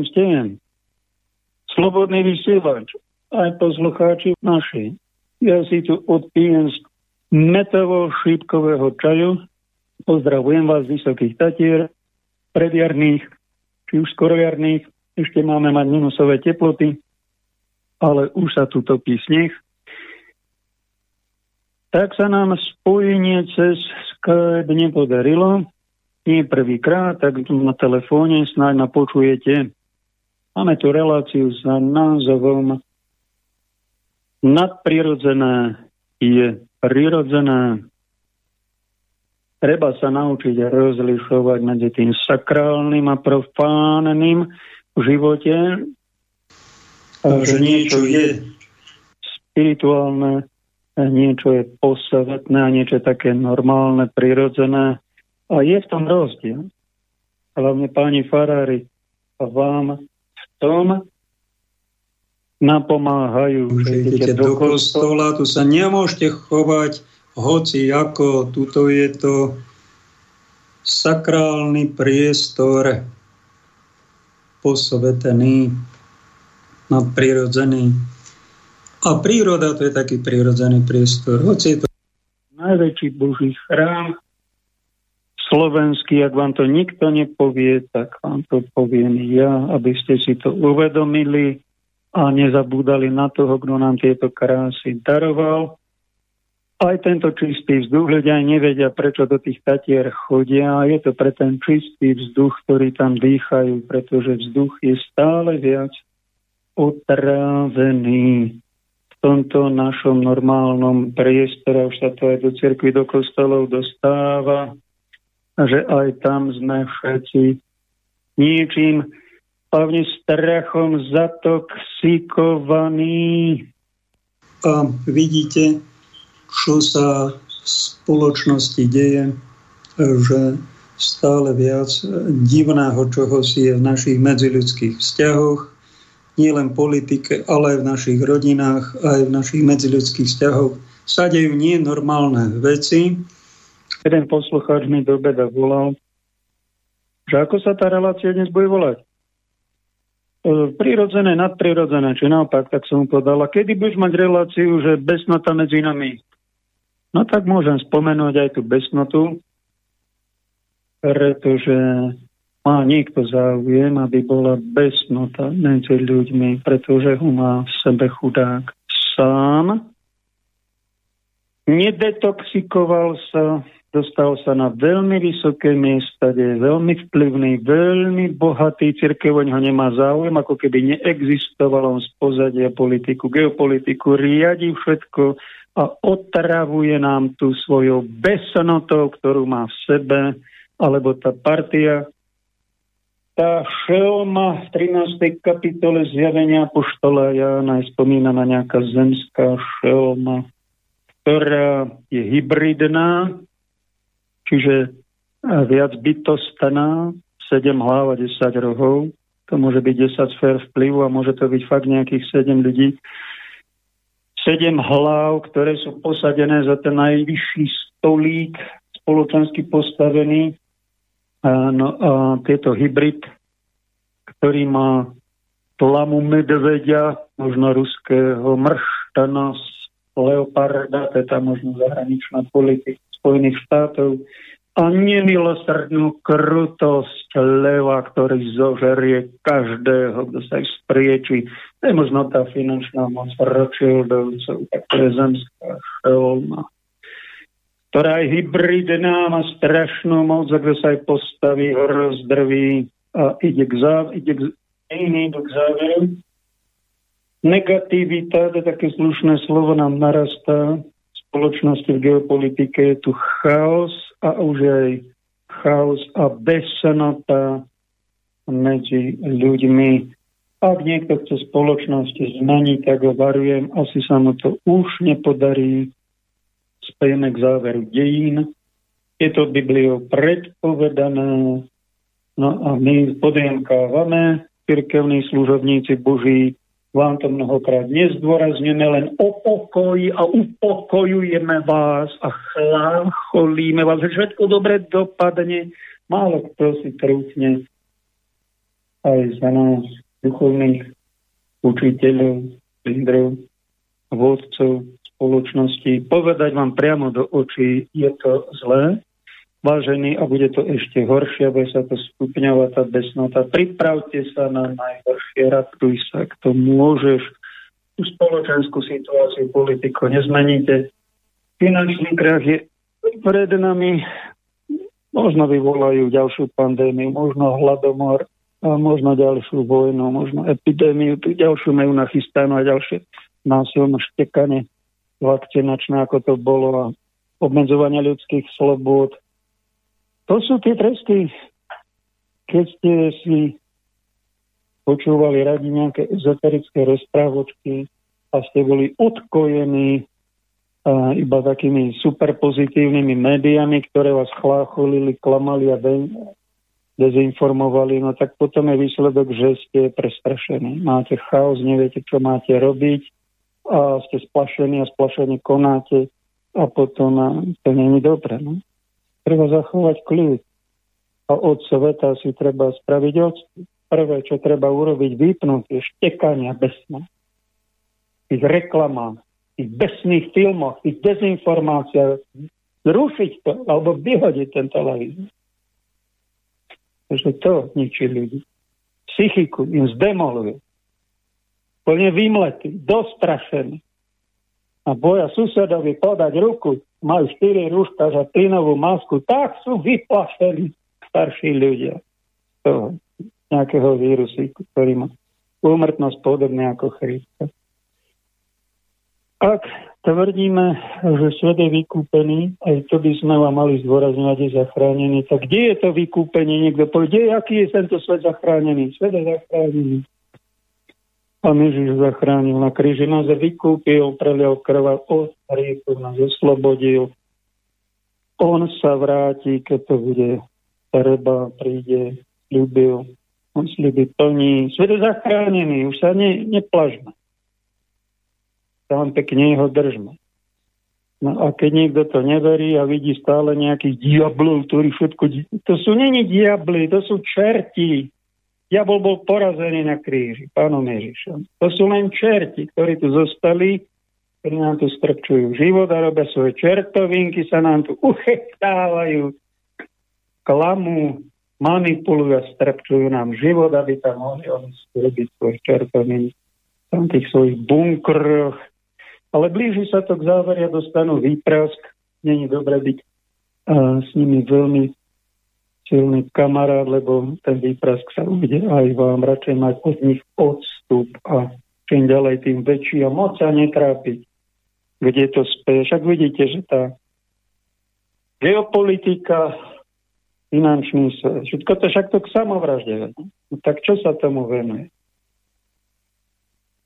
tam ste. Slobodný vysielač, aj poslucháči naši. Ja si tu odpijem z metovo šípkového čaju. Pozdravujem vás z Vysokých Tatier, predjarných, či už skorojarných. Ešte máme mať minusové teploty, ale už sa tu topí sneh. Tak sa nám spojenie cez Skype nepodarilo nie prvýkrát, tak na telefóne snáď ma počujete. Máme tu reláciu s názvom Nadprirodzené je prirodzené. Treba sa naučiť rozlišovať medzi tým sakrálnym a profánnym v živote. A že niečo je spirituálne, niečo je posvetné a niečo také normálne, prirodzené a je v tom rozdiel. Hlavne páni farári vám tom napomáhajú. Že idete do kostola, tu sa nemôžete chovať hoci ako, tuto je to sakrálny priestor posvetený, nadprirodzený. A príroda to je taký prirodzený priestor. Hoci je to najväčší Boží chrám, slovenský, ak vám to nikto nepovie, tak vám to poviem ja, aby ste si to uvedomili a nezabúdali na toho, kto nám tieto krásy daroval. Aj tento čistý vzduch, ľudia nevedia, prečo do tých tatier chodia. Je to pre ten čistý vzduch, ktorý tam dýchajú, pretože vzduch je stále viac otrávený. V tomto našom normálnom priestore, už sa to aj do cirkvi, do kostolov dostáva že aj tam sme všetci niečím, hlavne strachom zatoxikovaní. A vidíte, čo sa v spoločnosti deje, že stále viac divného čoho si je v našich medziludských vzťahoch, nielen politike, ale aj v našich rodinách, aj v našich medziludských vzťahoch sa dejú nie normálne veci, Jeden poslucháč mi do beda volal, že ako sa tá relácia dnes bude volať. E, prirodzené, nadprirodzené, či naopak, tak som mu povedala, kedy budeš mať reláciu, že besnota medzi nami. No tak môžem spomenúť aj tú besnotu, pretože má niekto záujem, aby bola besnota medzi ľuďmi, pretože ho má v sebe chudák sám. Nedetoxikoval sa, dostal sa na veľmi vysoké miesta, kde je veľmi vplyvný, veľmi bohatý, cirkev ho nemá záujem, ako keby neexistoval on z pozadia politiku, geopolitiku, riadi všetko a otravuje nám tú svojou besnotou, ktorú má v sebe, alebo tá partia, tá šelma v 13. kapitole zjavenia poštola Jána je spomínaná nejaká zemská šelma, ktorá je hybridná, Čiže viac bytostná, 7 hlav a 10 rohov, to môže byť 10 sfér vplyvu a môže to byť fakt nejakých 7 ľudí. 7 hlav, ktoré sú posadené za ten najvyšší stolík, spoločensky postavený. A, no, a tieto hybrid, ktorý má plamu medvedia, možno ruského mrštana, leoparda, to je tá možno zahraničná politika Spojených štátov a nemilosrdnú krutosť leva, ktorý zožerie každého, kto sa ich sprieči. To je možno tá finančná moc Rothschildovcov, tak to je zemská šelma, ktorá je hybridná, má strašnú moc, kto sa aj postaví, rozdrví a ide k, záv- ide k, iný k záveru. Negativita, to je také slušné slovo, nám narastá spoločnosti, v geopolitike je tu chaos a už aj chaos a bezsanota medzi ľuďmi. Ak niekto chce spoločnosť zmeniť, tak ho varujem, asi sa mu to už nepodarí. Spejeme k záveru dejín. Je to Bibliou predpovedané. No a my podienkávame, cirkevní služobníci Boží, vám to mnohokrát nezdôrazňujeme, len o pokoji a upokojujeme vás a chlácholíme vás, že všetko dobre dopadne. Málo kto si trúfne aj za nás, duchovných učiteľov, lídrov, vodcov spoločnosti, povedať vám priamo do očí, je to zlé, vážený, a bude to ešte horšie, bude sa to stupňovať, tá besnota. Pripravte sa na najhoršie, ratuj sa, kto môžeš tú spoločenskú situáciu politiko nezmeníte. Finančný krach je pred nami, možno vyvolajú ďalšiu pandémiu, možno hladomor, možno ďalšiu vojnu, možno epidémiu, tu ďalšiu majú nachystanú a ďalšie násilné štekanie vakcinačné, ako to bolo a obmedzovanie ľudských slobôd. To sú tie tresty, keď ste si počúvali radi nejaké ezoterické rozprávočky a ste boli odkojení a iba takými superpozitívnymi médiami, ktoré vás chlácholili, klamali a dezinformovali, no tak potom je výsledok, že ste prestrašení. Máte chaos, neviete, čo máte robiť a ste splašení a splašení konáte a potom to není dobre. No? Treba zachovať kľud a od sveta si treba spraviť odstup. Prvé, čo treba urobiť, vypnúť je štekania besna. Tých reklamách, tých besných filmoch, tých dezinformáciách, zrušiť to alebo vyhodiť ten televízor že to ničí ľudí. Psychiku im zdemoluje. Plne vymletí, dostrašení. A boja susedovi podať ruku, majú štyri rúška za plynovú masku, tak sú vyplašení starší ľudia toho nejakého vírusu, ktorý má úmrtnosť podobne ako chrípka. Ak tvrdíme, že svet je vykúpený, aj to by sme vám mali zdôrazňovať, je zachránený, tak kde je to vykúpenie? Niekto povie, aký je tento svet zachránený? Svet je zachránený. Pán Ježiš zachránil na kríži, nás vykúpil, prelial krva od hriechu, nás oslobodil. On sa vráti, keď to bude treba, príde, ľúbil. On sľuby plní. Svet je zachránený, už sa ne, neplažme tam pekne ho držme. No a keď niekto to neverí a vidí stále nejakých diablov, ktorí všetko... To sú není diabli, to sú čerti. Diabol bol porazený na kríži, pánom Ježišom. To sú len čerti, ktorí tu zostali, ktorí nám tu strpčujú život a robia svoje čertovinky, sa nám tu uchechtávajú, klamú, manipulujú a strpčujú nám život, aby tam mohli oni robiť svoje čertovinky tam tých svojich bunkroch, ale blíži sa to k závere a dostanú výprask. Není dobre byť a, s nimi veľmi silný kamarát, lebo ten výprask sa uvidie aj vám. Radšej mať od nich odstup a čím ďalej, tým väčší a moc sa netrápiť, kde to spie. Však vidíte, že tá geopolitika, finančný svet, všetko to však to k samovražde. No, tak čo sa tomu venuje?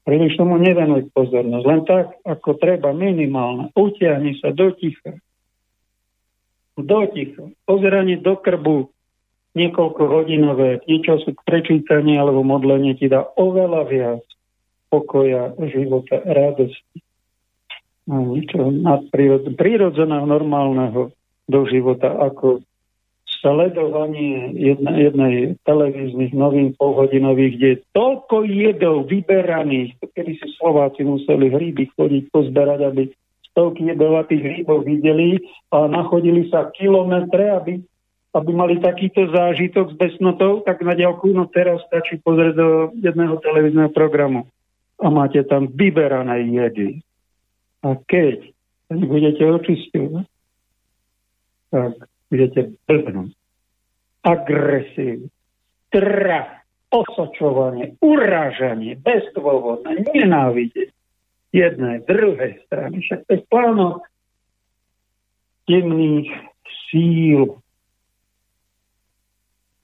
Príliš tomu nevenuj pozornosť. Len tak, ako treba, minimálne. Utiahni sa do ticha. Do ticha. Pozeranie do krbu niekoľko hodinové, niečo prečítanie alebo modlenie ti dá oveľa viac pokoja, života, radosti. No, niečo nadprirodzeného, normálneho do života, ako sledovanie jedna, jednej televíznych novín polhodinových, kde je toľko jedov vyberaných, kedy si Slováci museli hríby chodiť pozberať, aby stovky jedovatých hríbov videli a nachodili sa kilometre, aby, aby mali takýto zážitok s besnotou, tak na ďalku, no teraz stačí pozrieť do jedného televízneho programu a máte tam vyberané jedy. A keď budete očisťovať, tak budete blbnúť. Agresívne, strach, osočovanie, urážanie, bezdôvodné, nenávidieť jednej, druhej strany. Však to je plánok temných síl.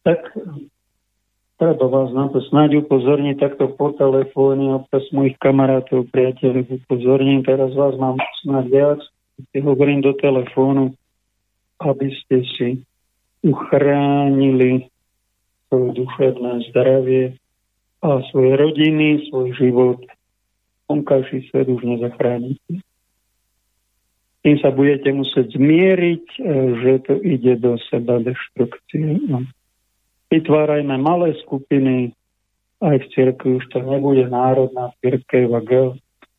Tak treba vás na to snáď upozorniť takto po telefóne, občas mojich kamarátov, priateľov upozorním, teraz vás mám snáď viac, hovorím do telefónu, aby ste si uchránili svoje duševné zdravie a svoje rodiny, svoj život. Vonkajší svet už nezachránite. Tým sa budete musieť zmieriť, e, že to ide do seba deštrukcie. No. Vytvárajme malé skupiny, aj v cirkvi už to nebude národná cirkev a,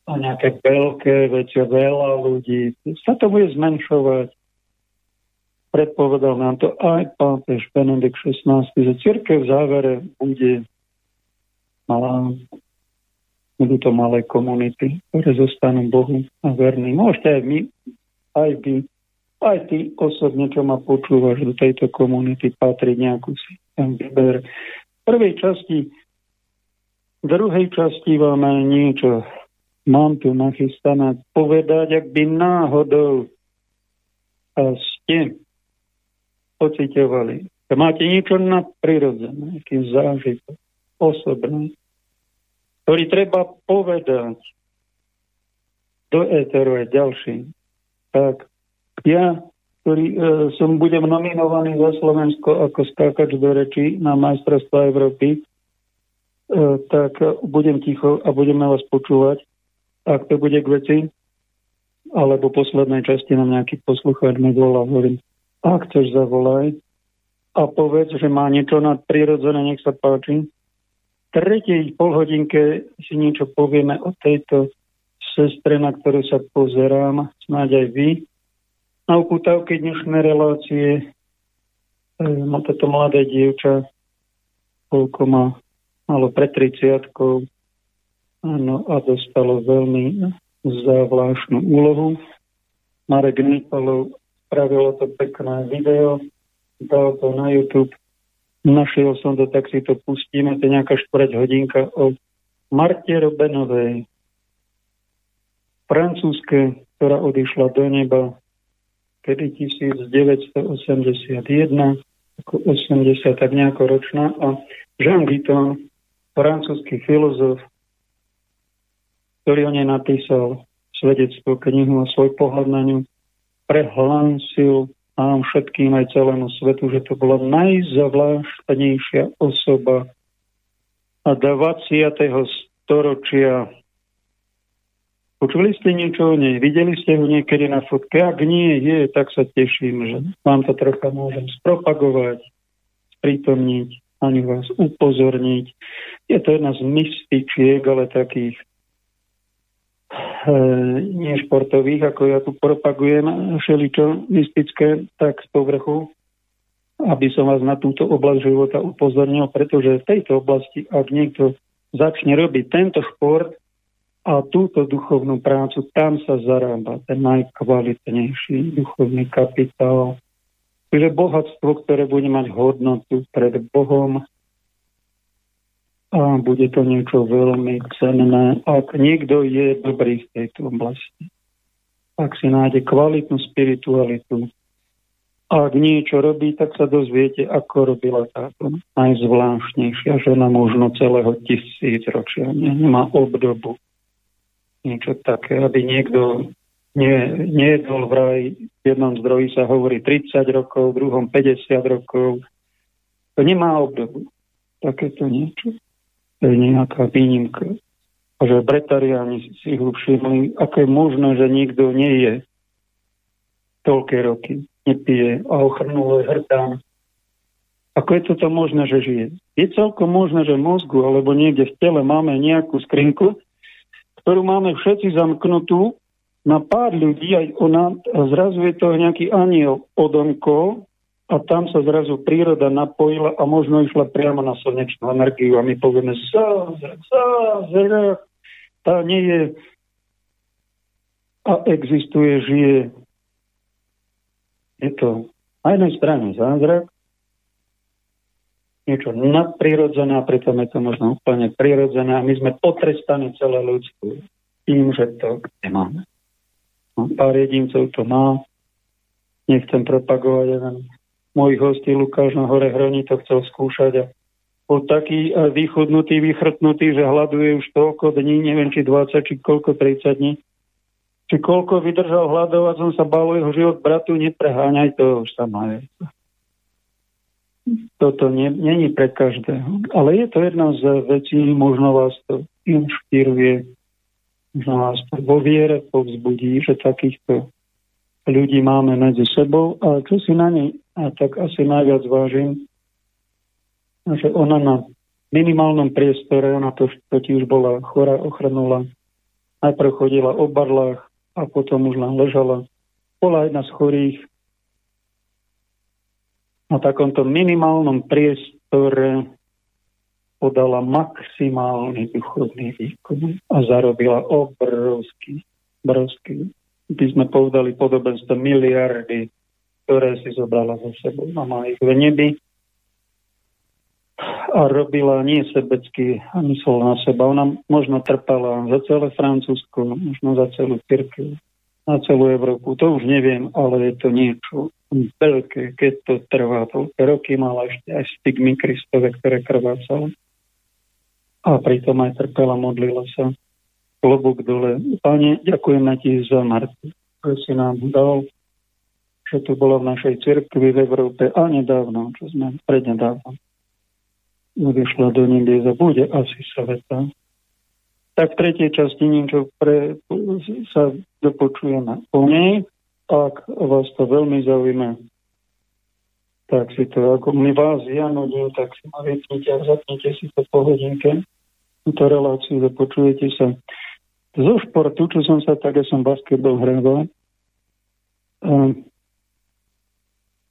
a nejaké veľké veci, veľa ľudí. Sa to bude zmenšovať. Predpovedal nám to aj pápež Benedikt XVI, že cirkev v závere bude malá, budú to malé komunity, ktoré zostanú Bohu a verní. Môžete aj my, aj vy, aj ty osobne, čo ma počúvaš do tejto komunity, patriť nejakú si tam vyber. V prvej časti v druhej časti vám aj niečo mám tu nachystané povedať, ak by náhodou a ste pocitovali, že máte niečo nadprirodzené, nejaký zážitok osobný, ktorý treba povedať do éteru aj ďalším, tak ja, ktorý e, som budem nominovaný za Slovensko ako skákač do reči na majstrovstvo Európy, E, tak budem ticho a budeme vás počúvať. Ak to bude k veci, alebo poslednej časti nám nejaký poslucháč mi volá, hovorím, ak chceš zavolaj a povedz, že má niečo nadprirodzené, nech sa páči. Tretej polhodinke si niečo povieme o tejto sestre, na ktorú sa pozerám, snáď aj vy. Na upútavke dnešnej relácie. E, má toto mladé dievča, koľko má? Malo pred 30 áno, a dostalo veľmi zvláštnu úlohu. Marek Nikolov spravilo to pekné video, dal to na YouTube, našiel som to, tak si to pustíme, to je nejaká štvrť hodinka o Marte Robenovej, francúzske, ktorá odišla do neba kedy 1981, ako 80, tak nejako ročná. A Jean Guiton francúzsky filozof, ktorý o nej napísal svedectvo knihu a svoj pohľad na ňu, prehlásil nám všetkým aj celému svetu, že to bola najzavláštnejšia osoba a 20. storočia. Počuli ste niečo o nej? Videli ste ho niekedy na fotke? Ak nie je, tak sa teším, že vám to trocha môžem spropagovať, sprítomniť ani vás upozorniť. Je to jedna z mystičiek, ale takých e, nie športových, ako ja tu propagujem, všeličo mystické, tak z povrchu, aby som vás na túto oblasť života upozornil, pretože v tejto oblasti, ak niekto začne robiť tento šport a túto duchovnú prácu, tam sa zarába ten najkvalitnejší duchovný kapitál, Čiže bohatstvo, ktoré bude mať hodnotu pred Bohom a bude to niečo veľmi cenné, ak niekto je dobrý v tejto oblasti. Ak si nájde kvalitnú spiritualitu, ak niečo robí, tak sa dozviete, ako robila táto najzvláštnejšia žena možno celého tisíc ročia. Nemá obdobu. Niečo také, aby niekto nie, nejedol vraj, v jednom zdroji sa hovorí 30 rokov, v druhom 50 rokov. To nemá obdobu. Takéto niečo. To je nejaká výnimka. A že bretariáni si ho všimli, ako je možné, že nikto nie je toľké roky, nepije a ochrnul hrdán. Ako je toto možné, že žije? Je celkom možné, že v mozgu alebo niekde v tele máme nejakú skrinku, ktorú máme všetci zamknutú na pár ľudí, aj ona, a zrazu je to nejaký aniel odomkol a tam sa zrazu príroda napojila a možno išla priamo na slnečnú energiu a my povieme zázrak, zázrak. Tá nie je a existuje, žije. Je to na jednej strane zázrak, niečo nadprirodzené a pritom je to možno úplne prirodzené a my sme potrestaní celé ľudstvo tým, že to nemáme. No, pár jedincov to má. Nechcem propagovať, jeden môj hostí Lukáš na hore Hroni to chcel skúšať a bol taký e, vychudnutý, vychrtnutý, že hľaduje už toľko dní, neviem či 20, či koľko, 30 dní. Či koľko vydržal hľadovať, som sa bál jeho život bratu, nepreháňaj to, už sa má. Toto není pre každého. Ale je to jedna z vecí, možno vás to inšpiruje možno nás to vo viere povzbudí, že takýchto ľudí máme medzi sebou. A čo si na nej a tak asi najviac vážim, že ona na minimálnom priestore, ona to totiž bola chora, ochrnula. Najprv chodila o barlách a potom už len ležala. Bola jedna z chorých. Na takomto minimálnom priestore podala maximálny duchovný výkon a zarobila obrovský, obrovský, by sme povedali podobenstvo miliardy, ktoré si zobrala za sebou a má ich v nebi a robila nie sebecky a mysl na seba. Ona možno trpala za celé Francúzsko, možno za celú Tyrkiu, na celú Európu. To už neviem, ale je to niečo veľké, keď to trvá toľké roky, ešte aj stigmy Kristove, ktoré krvácala a pritom aj trpela, modlila sa. Klobúk dole. Pane, ďakujeme ti za Martu, že si nám dal, že tu bola v našej cirkvi v Európe a nedávno, čo sme prednedávno vyšla do nebie a bude asi sveta. Tak v tretej časti niečo pre, sa dopočujeme o nej. Ak vás to veľmi zaujíma, tak si to, ako my vás ja nudím, tak si ma vypnite a zapnite si to po hodinke, túto reláciu, dopočujete sa. Zo športu, čo som sa tak, ja som basketball hrával,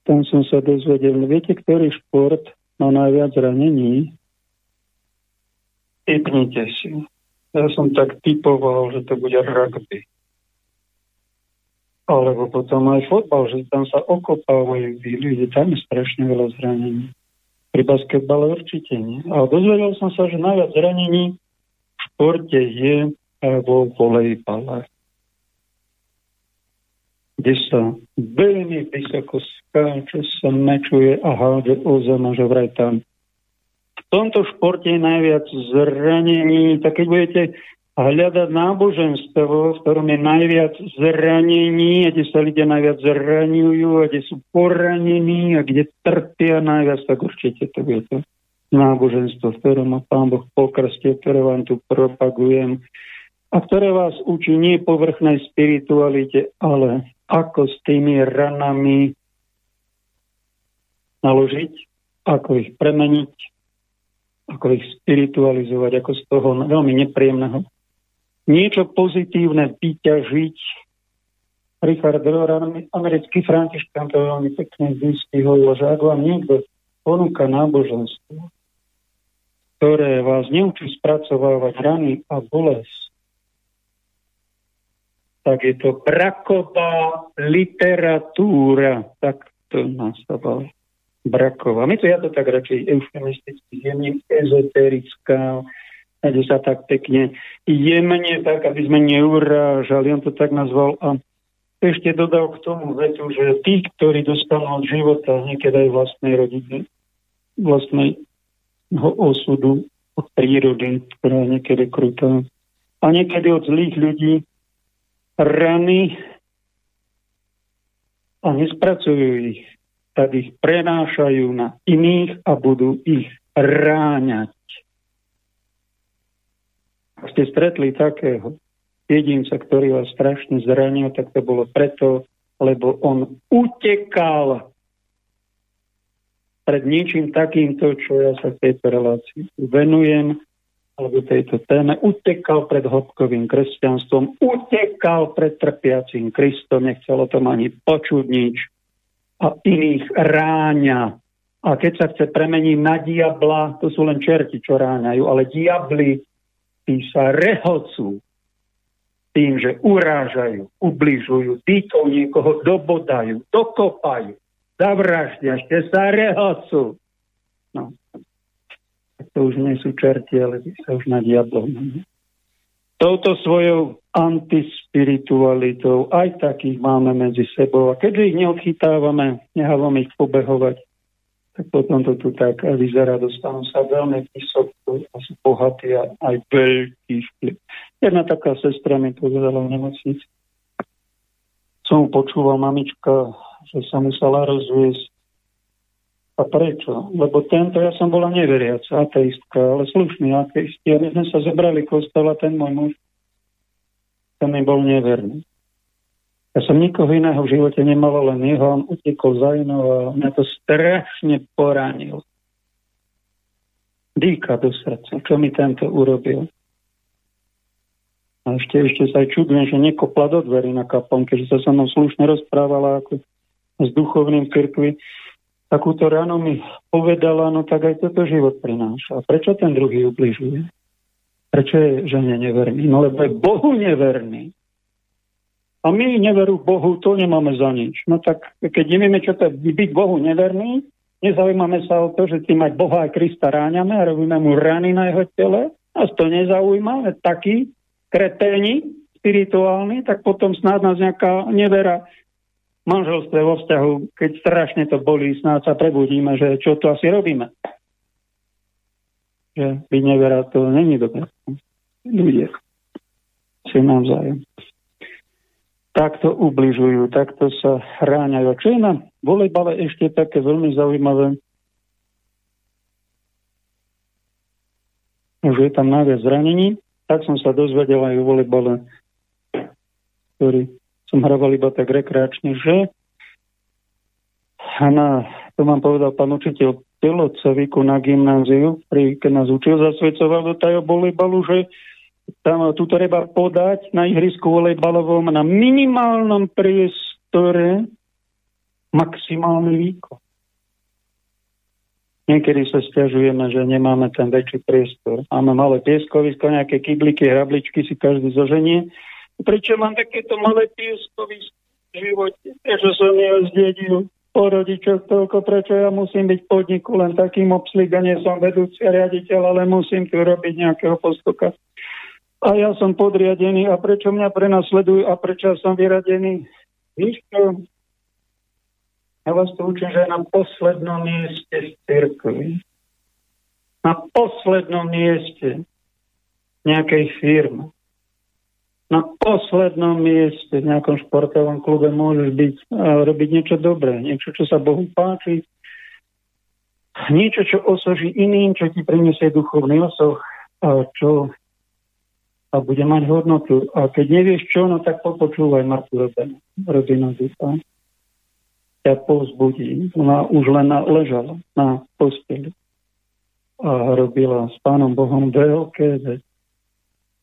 tam som sa dozvedel, viete, ktorý šport má najviac zranení? Typnite si. Ja som tak typoval, že to bude rugby. Alebo potom aj fotbal, že tam sa okopávajú ľudia, tam je strašne veľa zranení. Pri basketbale určite nie. Ale dozvedel som sa, že najviac zranení v športe je vo volejbale kde sa veľmi vysoko skáče, sa mečuje a hádže o zem, že vraj tam. V tomto športe je najviac zranení, tak keď budete hľadať náboženstvo, v ktorom je najviac zranení, a kde sa ľudia najviac zraňujú, a kde sú poranení, a kde trpia najviac, tak určite to bude to náboženstvo, v ktorom má Pán Boh pokrste, ktoré vám tu propagujem a ktoré vás učí nie povrchnej spiritualite, ale ako s tými ranami naložiť, ako ich premeniť, ako ich spiritualizovať, ako z toho veľmi nepríjemného niečo pozitívne vyťažiť. Richard Rohr, americký františkán, to veľmi pekne vystihol, že ak vám niekto ponúka náboženstvo, ktoré vás neučí spracovávať rany a bolesť, tak je to braková literatúra. Tak to nastavol braková. My to ja to tak radšej eufemisticky jemne ezoterická, kde sa tak pekne jemne, tak aby sme neurážali. On to tak nazval a ešte dodal k tomu vetu, že tí, ktorí dostanú od života niekedy aj vlastnej rodiny, vlastnej osudu, od prírody, ktorá je niekedy krutá, a niekedy od zlých ľudí, rany a nespracujú ich, tak ich prenášajú na iných a budú ich ráňať. Ak ste stretli takého jedinca, ktorý vás strašne zranil, tak to bolo preto, lebo on utekal pred ničím takýmto, čo ja sa v tejto relácii venujem, alebo tejto téme, utekal pred hĺbkovým kresťanstvom, utekal pred trpiacím Kristom, nechcel o tom ani počuť nič a iných ráňa. A keď sa chce premeniť na diabla, to sú len čerti, čo ráňajú, ale diabli, tí sa rehocú tým, že urážajú, ubližujú, týkou niekoho dobodajú, dokopajú, zavraždia, ešte sa rehocú. No, to už nie sú čerti, ale sa už na diablom. Touto svojou antispiritualitou aj takých máme medzi sebou. A keďže ich neodchytávame, nehávame ich pobehovať, tak potom to tu tak vyzerá, dostanú sa veľmi vysoko a sú bohatí a aj veľký vplyv. Jedna taká sestra mi povedala v nemocnici, som počúval mamička, že sa musela rozviesť a prečo? Lebo tento, ja som bola neveriaca, ateistka, ale slušný ateist. A my sme sa zobrali kostol a ten môj muž, ten mi bol neverný. Ja som nikoho iného v živote nemala, len jeho, on utekol za inou a mňa to strašne poranil. Dýka do srdca, čo mi tento urobil. A ešte, ešte sa aj čudujem, že nekopla do dverí na kapom, keďže sa so mnou slušne rozprávala ako s duchovným cirkvi. Takúto ráno mi povedala, no tak aj toto život prináša. A prečo ten druhý ubližuje? Prečo je žene neverný? No lebo je Bohu neverný. A my neveru Bohu, to nemáme za nič. No tak keď nevieme, čo to je byť Bohu neverný, nezaujímame sa o to, že tým aj Boha aj Krista ráňame a robíme mu rany na jeho tele, nás to nezaujíma, taký kreténi spirituálni, tak potom snáď nás nejaká nevera manželstve vo vzťahu, keď strašne to bolí, snáď sa prebudíme, že čo tu asi robíme. Že byť nevera, to není dobré. Ľudia si navzájom. Takto ubližujú, takto sa hráňajú. A čo je na volejbale ešte také veľmi zaujímavé, že je tam najviac zranení, tak som sa dozvedel aj o volejbale, ktorý som hraval iba tak rekreačne, že? Na, to mám povedal pán učiteľ Pilotcoviku na gymnáziu, pri, keď nás učil, zasvedcoval do tajo volejbalu, že tam tu treba podať na ihrisku volejbalovom na minimálnom priestore maximálny výkon. Niekedy sa stiažujeme, že nemáme ten väčší priestor. Máme malé pieskovisko, nejaké kybliky, hrabličky si každý zoženie. Prečo mám takéto malé pieskovisko v živote? Prečo som neozdedil po rodičoch toľko, prečo ja musím byť podniku len takým obslik a nie som vedúci riaditeľ, ale musím tu robiť nejakého postoka. A ja som podriadený a prečo mňa prenasledujú a prečo som vyradený? Víš čo? Ja vás to učím, že na poslednom mieste v cirkvi. Na poslednom mieste nejakej firmy. Na poslednom mieste v nejakom športovom klube môžeš byť a robiť niečo dobré, niečo, čo sa Bohu páči, niečo, čo osoží iným, čo ti priniesie duchovný osoch a čo a bude mať hodnotu. A keď nevieš čo, no tak popočúvaj Martu Robina Dupa ťa povzbudí. Ona už len na, ležala na posteli a robila s Pánom Bohom veľké veci.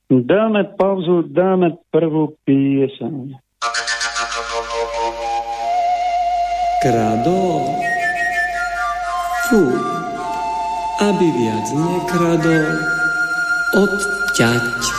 Dáme pauzu, dáme prvú pieseň. Kradol. Fú, aby viac nekradol, odťať.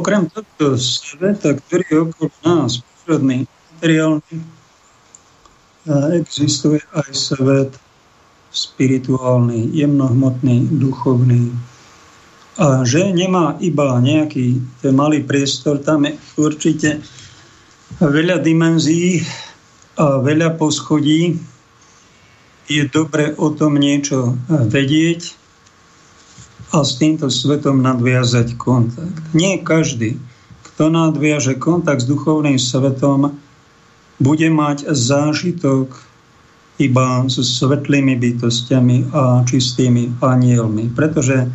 Okrem tohto sveta, ktorý je okolo nás, prírodný, materiálny, existuje aj svet spirituálny, jemnohmotný, duchovný. A že nemá iba nejaký ten malý priestor, tam je určite veľa dimenzií a veľa poschodí. Je dobre o tom niečo vedieť a s týmto svetom nadviazať kontakt. Nie každý, kto nadviaže kontakt s duchovným svetom, bude mať zážitok iba so svetlými bytostiami a čistými anielmi. Pretože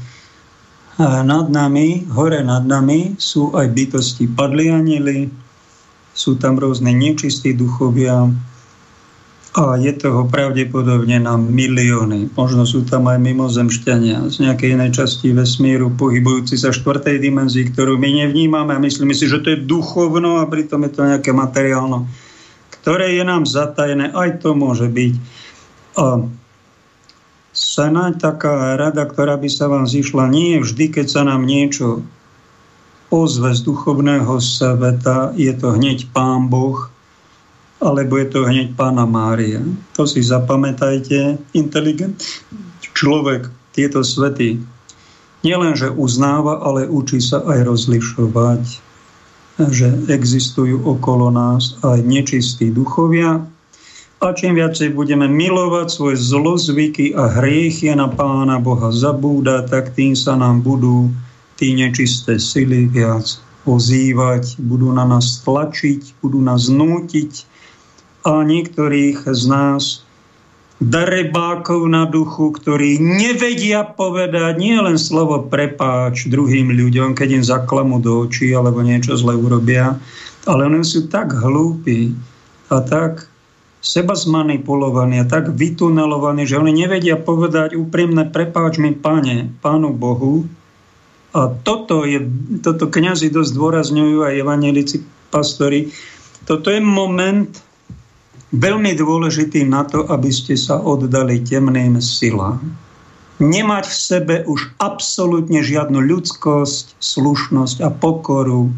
nad nami, hore nad nami sú aj bytosti padli anieli, sú tam rôzne nečistí duchovia a je toho pravdepodobne na milióny. Možno sú tam aj mimozemšťania z nejakej inej časti vesmíru, pohybujúci sa štvrtej dimenzii, ktorú my nevnímame a myslíme si, že to je duchovno a pritom je to nejaké materiálno ktoré je nám zatajené, aj to môže byť. A snáď taká rada, ktorá by sa vám zišla, nie vždy, keď sa nám niečo ozve z duchovného sveta, je to hneď Pán Boh, alebo je to hneď Pána Mária. To si zapamätajte, inteligent človek tieto svety nielenže uznáva, ale učí sa aj rozlišovať že existujú okolo nás aj nečistí duchovia. A čím viacej budeme milovať svoje zlozvyky a hriechy na Pána Boha zabúdať, tak tým sa nám budú tí nečisté sily viac ozývať, budú na nás tlačiť, budú nás nútiť a niektorých z nás darebákov na duchu, ktorí nevedia povedať nie len slovo prepáč druhým ľuďom, keď im zaklamú do očí alebo niečo zle urobia, ale oni sú tak hlúpi a tak seba zmanipulovaní a tak vytunelovaní, že oni nevedia povedať úprimné prepáč mi, pane, pánu Bohu. A toto, je, toto kniazy dosť dôrazňujú aj evanelici pastori. Toto je moment, veľmi dôležitý na to, aby ste sa oddali temným silám. Nemať v sebe už absolútne žiadnu ľudskosť, slušnosť a pokoru.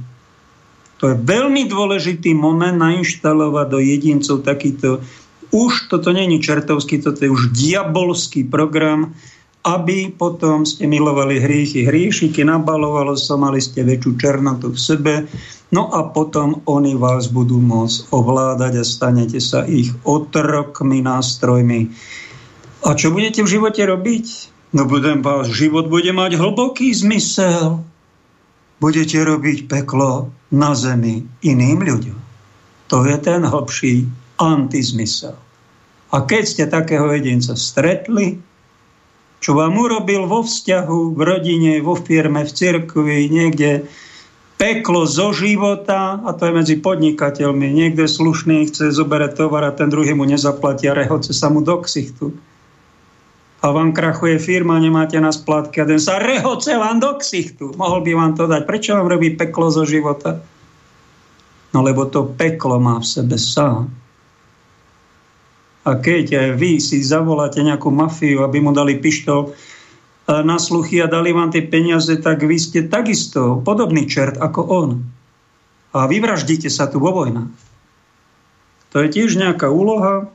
To je veľmi dôležitý moment nainštalovať do jedincov takýto, už toto není čertovský, toto je už diabolský program, aby potom ste milovali hriechy, hriešky, nabalovalo sa, mali ste väčšiu černotu v sebe, No a potom oni vás budú môcť ovládať a stanete sa ich otrokmi, nástrojmi. A čo budete v živote robiť? No budem váš život bude mať hlboký zmysel. Budete robiť peklo na zemi iným ľuďom. To je ten hlbší antizmysel. A keď ste takého jedinca stretli, čo vám urobil vo vzťahu, v rodine, vo firme, v cirkvi, niekde, peklo zo života a to je medzi podnikateľmi. Niekde slušný chce zoberať tovar a ten druhý mu nezaplatí a rehoce sa mu do ksichtu. A vám krachuje firma, nemáte na splátky a ten sa rehoce vám do ksichtu. Mohol by vám to dať. Prečo vám robí peklo zo života? No lebo to peklo má v sebe sám. A keď vy si zavoláte nejakú mafiu, aby mu dali pištol, na sluchy a dali vám tie peniaze, tak vy ste takisto podobný čert ako on. A vyvraždíte sa tu vo vojna. To je tiež nejaká úloha,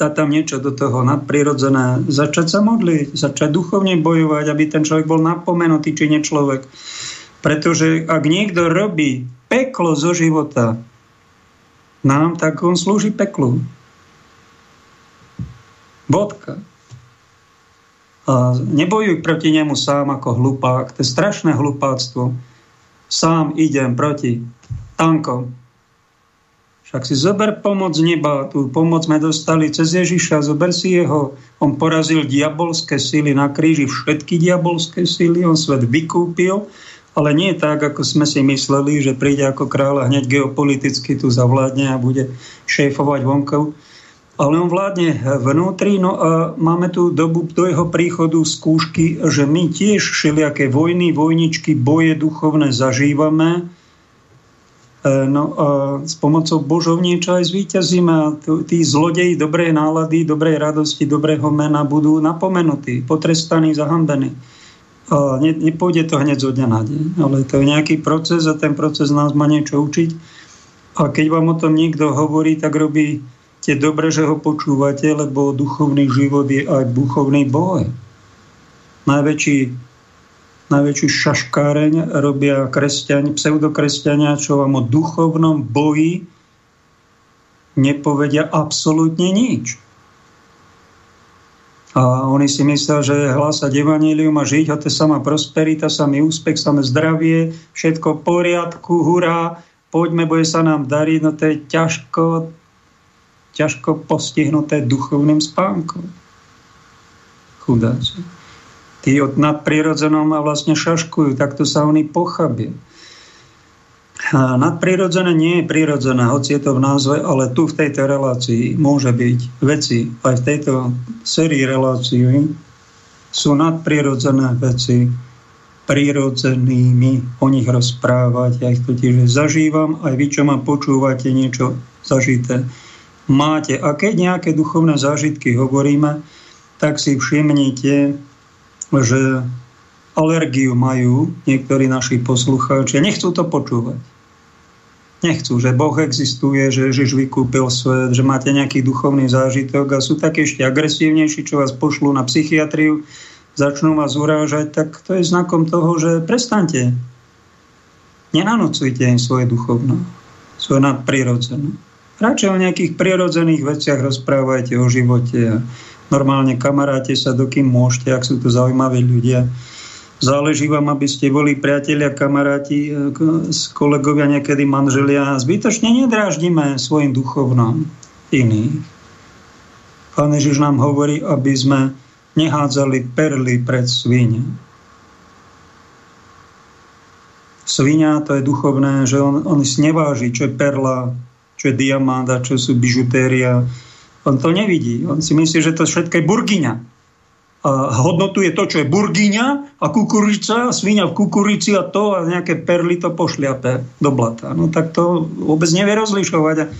dá tam niečo do toho nadprirodzené, začať sa modliť, začať duchovne bojovať, aby ten človek bol napomenutý, či nie človek. Pretože ak niekto robí peklo zo života nám, tak on slúži peklu. Bodka. A nebojuj proti nemu sám ako hlupák. To je strašné hlupáctvo. Sám idem proti tankom. Však si zober pomoc neba. Tú pomoc sme dostali cez Ježiša. Zober si jeho. On porazil diabolské síly na kríži. Všetky diabolské síly. On svet vykúpil. Ale nie tak, ako sme si mysleli, že príde ako kráľ a hneď geopoliticky tu zavládne a bude šéfovať vonkov ale on vládne vnútri. No a máme tu dobu do jeho príchodu skúšky, že my tiež všelijaké vojny, vojničky, boje duchovné zažívame. E, no a s pomocou Božov niečo aj zvýťazíme a tí zlodeji dobrej nálady, dobrej radosti, dobrého mena budú napomenutí, potrestaní, zahambení. A ne, nepôjde to hneď zo dňa na deň, ale to je nejaký proces a ten proces nás má niečo učiť. A keď vám o tom niekto hovorí, tak robí tie dobre, že ho počúvate, lebo duchovný život je aj duchovný boj. Najväčší, najväčší šaškáreň robia kresťani, pseudokresťania, čo vám o duchovnom boji nepovedia absolútne nič. A oni si myslia, že hlásať evanílium a žiť a to je sama prosperita, samý úspech, samé zdravie, všetko v poriadku, hurá, poďme, bude sa nám dariť, no to je ťažko, ťažko postihnuté duchovným spánkom. Chudáci. Tí od nadprirodzenom a vlastne šaškujú, takto sa oni pochabia. Nadprirodzené nie je prirodzené, hoci je to v názve, ale tu v tejto relácii môže byť veci, aj v tejto sérii relácií sú nadprirodzené veci prirodzenými o nich rozprávať. Ja ich totiž zažívam, aj vy, čo ma počúvate, niečo zažité máte. A keď nejaké duchovné zážitky hovoríme, tak si všimnite, že alergiu majú niektorí naši poslucháči. Nechcú to počúvať nechcú, že Boh existuje, že Ježiš vykúpil svet, že máte nejaký duchovný zážitok a sú také ešte agresívnejší, čo vás pošlú na psychiatriu, začnú vás urážať, tak to je znakom toho, že prestante. Nenanocujte im svoje duchovno, svoje nadprirodzené. Radšej o nejakých prirodzených veciach rozprávajte o živote normálne kamaráte sa, dokým môžete, ak sú to zaujímaví ľudia Záleží vám, aby ste boli priatelia, kamaráti, e, kolegovia, niekedy manželia. Zbytočne nedráždime svojim duchovnom iných. Pán Ježiš nám hovorí, aby sme nehádzali perly pred svine. Svinia to je duchovné, že on, on si neváži, čo je perla, čo je diamant a čo sú bižutéria. On to nevidí. On si myslí, že to všetko je burgiňa hodnotuje to, čo je burgyňa a kukurica, svinia v kukurici a to a nejaké perly to pošliape do blata. No tak to vôbec nevie rozlišovať. A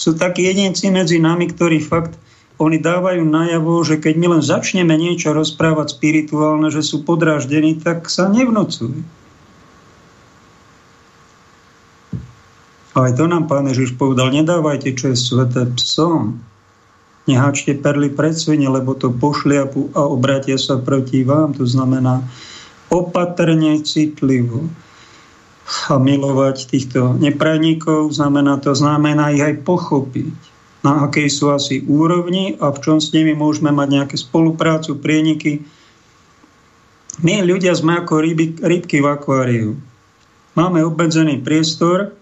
sú takí jedinci medzi nami, ktorí fakt oni dávajú najavo, že keď my len začneme niečo rozprávať spirituálne, že sú podráždení, tak sa nevnocujú. Aj to nám pán Ježiš povedal, nedávajte, čo je sveté psom neháčte perly pred svine, lebo to pošliapu a obratia sa proti vám. To znamená opatrne, citlivo a milovať týchto neprajníkov, znamená to, znamená ich aj pochopiť, na akej sú asi úrovni a v čom s nimi môžeme mať nejaké spoluprácu, prieniky. My ľudia sme ako rybky v akváriu. Máme obmedzený priestor,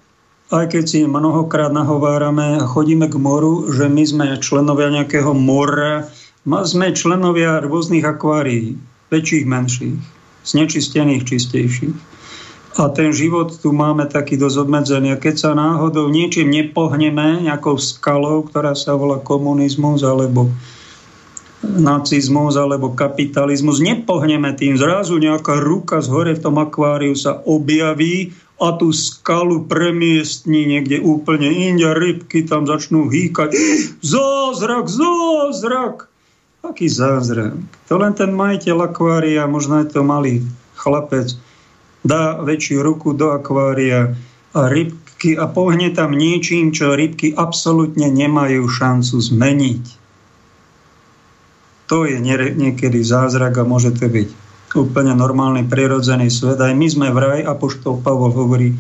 aj keď si mnohokrát nahovárame chodíme k moru, že my sme členovia nejakého mora, sme členovia rôznych akvárií, väčších, menších, znečistených, čistejších. A ten život tu máme taký dosť obmedzený. A keď sa náhodou niečím nepohneme, nejakou skalou, ktorá sa volá komunizmus alebo nacizmus alebo kapitalizmus, nepohneme tým. Zrazu nejaká ruka z hore v tom akváriu sa objaví a tú skalu premiestní niekde úplne inde, rybky tam začnú hýkať. Zázrak, zázrak! Aký zázrak? To len ten majiteľ akvária, možno je to malý chlapec, dá väčšiu ruku do akvária a rybky a pohne tam niečím, čo rybky absolútne nemajú šancu zmeniť. To je niekedy zázrak a môže to byť úplne normálny, prirodzený svet. Aj my sme v raj, Apoštol Pavol hovorí,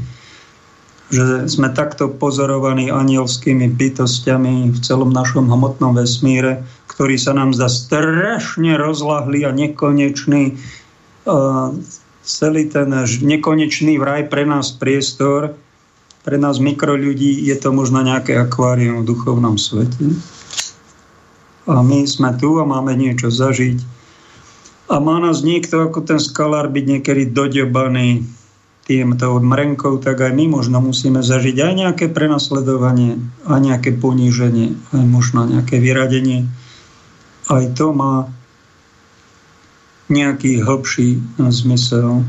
že sme takto pozorovaní anielskými bytostiami v celom našom hmotnom vesmíre, ktorý sa nám zdá strašne rozlahli a nekonečný. A celý ten nekonečný vraj pre nás priestor, pre nás mikroľudí je to možno nejaké akvárium v duchovnom svete. A my sme tu a máme niečo zažiť a má nás niekto ako ten skalár byť niekedy doďobaný týmto mrenkou, tak aj my možno musíme zažiť aj nejaké prenasledovanie, aj nejaké poníženie, aj možno nejaké vyradenie. Aj to má nejaký hlbší zmysel.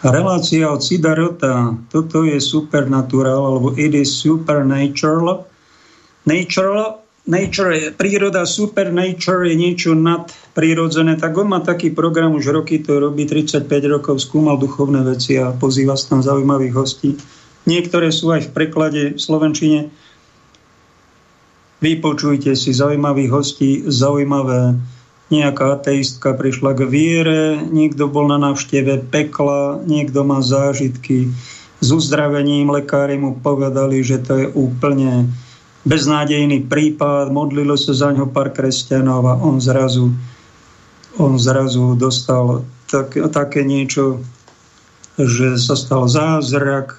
Relácia od Sidarota, toto je supernatural, alebo it is supernatural. Natural nature príroda, super nature je niečo nadprirodzené, tak on má taký program, už roky to robí, 35 rokov skúmal duchovné veci a pozýva tam zaujímavých hostí. Niektoré sú aj v preklade v Slovenčine. Vypočujte si zaujímavých hostí, zaujímavé nejaká ateistka prišla k viere, niekto bol na návšteve pekla, niekto má zážitky s uzdravením, lekári mu povedali, že to je úplne beznádejný prípad, modlilo sa za ňo pár kresťanov a on zrazu, on zrazu dostal tak, také niečo, že sa stal zázrak.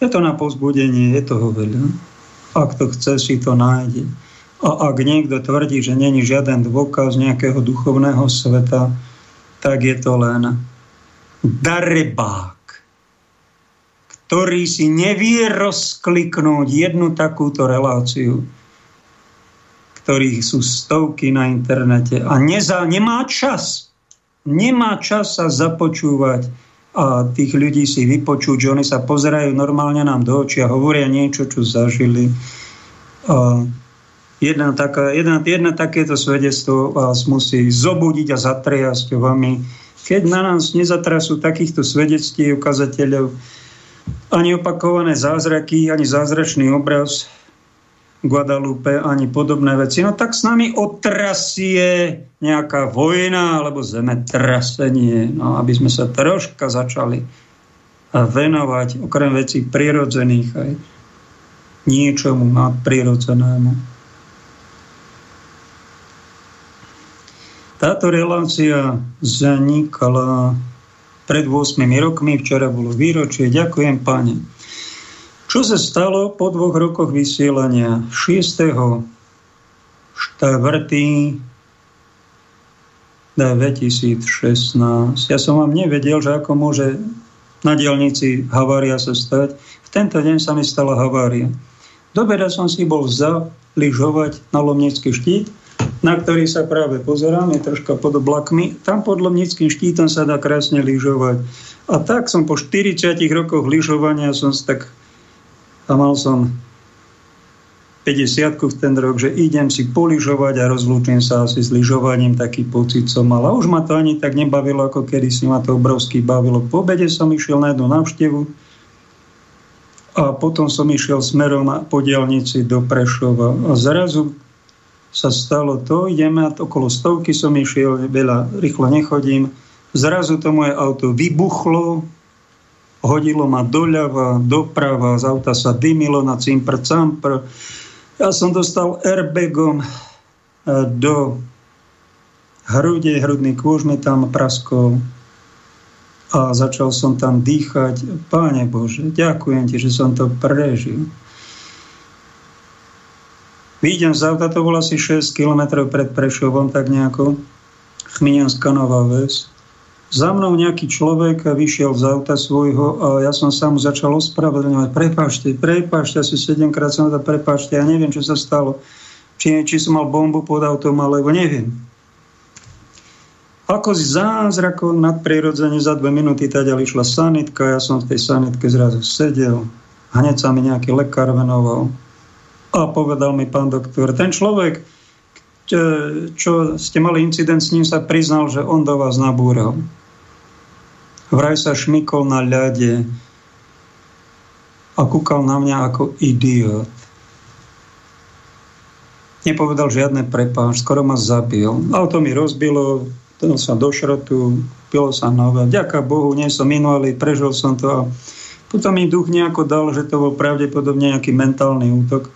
Je to na pozbudenie, je toho veľa. Ak to chce, si to nájde. A ak niekto tvrdí, že není žiaden dôkaz nejakého duchovného sveta, tak je to len darebák, ktorý si nevie rozkliknúť jednu takúto reláciu, ktorých sú stovky na internete a neza, nemá čas. Nemá čas sa započúvať a tých ľudí si vypočuť, že oni sa pozerajú normálne nám do očí a hovoria niečo, čo zažili. A jedna, taká, jedna, jedna takéto svedectvo vás musí zobudiť a zatriasť vami. Keď na nás nezatrasú takýchto svedectví ukazateľov, ani opakované zázraky, ani zázračný obraz Guadalupe, ani podobné veci, no tak s nami otrasie nejaká vojna alebo zemetrasenie, no aby sme sa troška začali venovať okrem vecí prirodzených aj niečomu nadprirodzenému. Táto relácia zanikala pred 8 rokmi, včera bolo výročie. Ďakujem, páne. Čo sa stalo po dvoch rokoch vysielania? 6. 4. 2016. Ja som vám nevedel, že ako môže na dielnici havária sa stať. V tento deň sa mi stala havária. Dobre, som si bol zaližovať na Lomnický štít na ktorý sa práve pozerám, je troška pod oblakmi. Tam pod Lomnickým štítom sa dá krásne lyžovať. A tak som po 40 rokoch lyžovania som tak a mal som 50 v ten rok, že idem si poližovať a rozlúčim sa asi s lyžovaním, taký pocit som mal. A už ma to ani tak nebavilo, ako kedy si ma to obrovsky bavilo. Po obede som išiel na jednu návštevu a potom som išiel smerom po dielnici do Prešova. A zrazu sa stalo to, ideme okolo stovky som išiel, veľa rýchlo nechodím, zrazu to moje auto vybuchlo, hodilo ma doľava, doprava, z auta sa dymilo na cimpr campr. Ja som dostal airbagom e, do hrude, hrudný kôž mi tam praskol a začal som tam dýchať. Páne Bože, ďakujem ti, že som to prežil. Výjdem z auta, to bolo asi 6 km pred Prešovom, tak nejako. Chminianská Nová Ves. Za mnou nejaký človek vyšiel z auta svojho a ja som sa mu začal ospravedlňovať. Prepašte, prepašte, asi 7 krát som to prepašte, ja neviem, čo sa stalo. Či, či som mal bombu pod autom, alebo neviem. Ako z zázrakom nadprirodzene za dve minúty tady išla sanitka, ja som v tej sanitke zrazu sedel. Hneď sa mi nejaký lekár venoval a povedal mi pán doktor, ten človek, čo ste mali incident s ním, sa priznal, že on do vás nabúral. Vraj sa šmykol na ľade a kúkal na mňa ako idiot. Nepovedal žiadne prepáč, skoro ma zabil. Auto mi rozbilo, dal sa do šrotu, pilo sa nové. Ďaká Bohu, nie som minulý, prežil som to a potom mi duch nejako dal, že to bol pravdepodobne nejaký mentálny útok.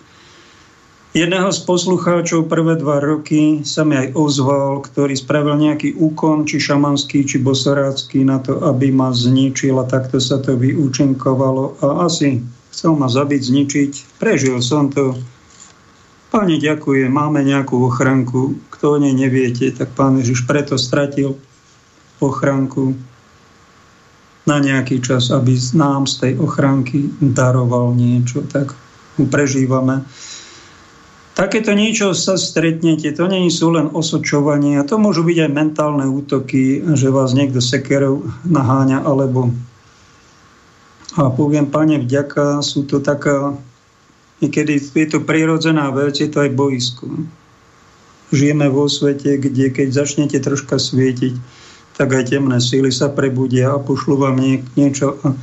Jedného z poslucháčov prvé dva roky sa mi aj ozval, ktorý spravil nejaký úkon, či šamanský, či bosorácky na to, aby ma zničil a takto sa to vyúčinkovalo a asi chcel ma zabiť, zničiť. Prežil som to. Páni, ďakujem, máme nejakú ochranku. Kto o nej neviete, tak pán Ježiš preto stratil ochranku na nejaký čas, aby nám z tej ochranky daroval niečo. Tak prežívame. Takéto niečo sa stretnete, to nie sú len osočovanie, a to môžu byť aj mentálne útoky, že vás niekto sekerov naháňa, alebo a poviem, pane, vďaka, sú to taká Niekedy je to prirodzená vec, je to aj boisko. Žijeme vo svete, kde keď začnete troška svietiť, tak aj temné síly sa prebudia a pošlu vám nie, niečo a,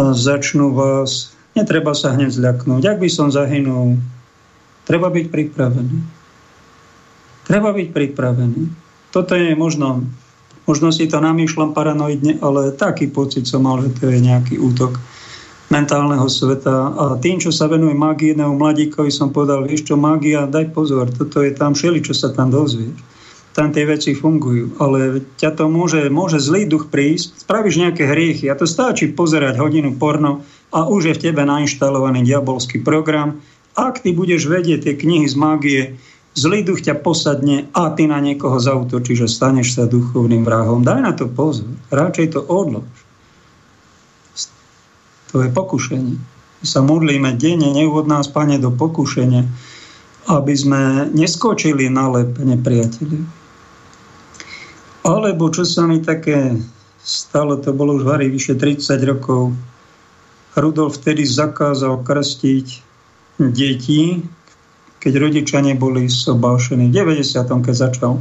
a začnú vás. Netreba sa hneď zľaknúť. Ak by som zahynul, treba byť pripravený. Treba byť pripravený. Toto je možno, možno si to namýšľam paranoidne, ale taký pocit som mal, že to je nejaký útok mentálneho sveta. A tým, čo sa venuje magii jedného mladíkovi, som povedal, vieš čo, magia, daj pozor, toto je tam všeli, čo sa tam dozvieš. Tam tie veci fungujú, ale ťa to môže, môže zlý duch prísť, spravíš nejaké hriechy a to stačí pozerať hodinu porno a už je v tebe nainštalovaný diabolský program. Ak ty budeš vedieť tie knihy z mágie, zlý duch ťa posadne a ty na niekoho zautočíš a staneš sa duchovným vrahom. Daj na to pozor, radšej to odlož. To je pokušenie. My sa modlíme denne, neuvod nás, Pane, do pokušenia, aby sme neskočili na lep nepriateľi. Alebo čo sa mi také stalo, to bolo už varí vyše 30 rokov, Rudolf vtedy zakázal krstiť deti, keď rodičia neboli sobášení. V 90. keď začal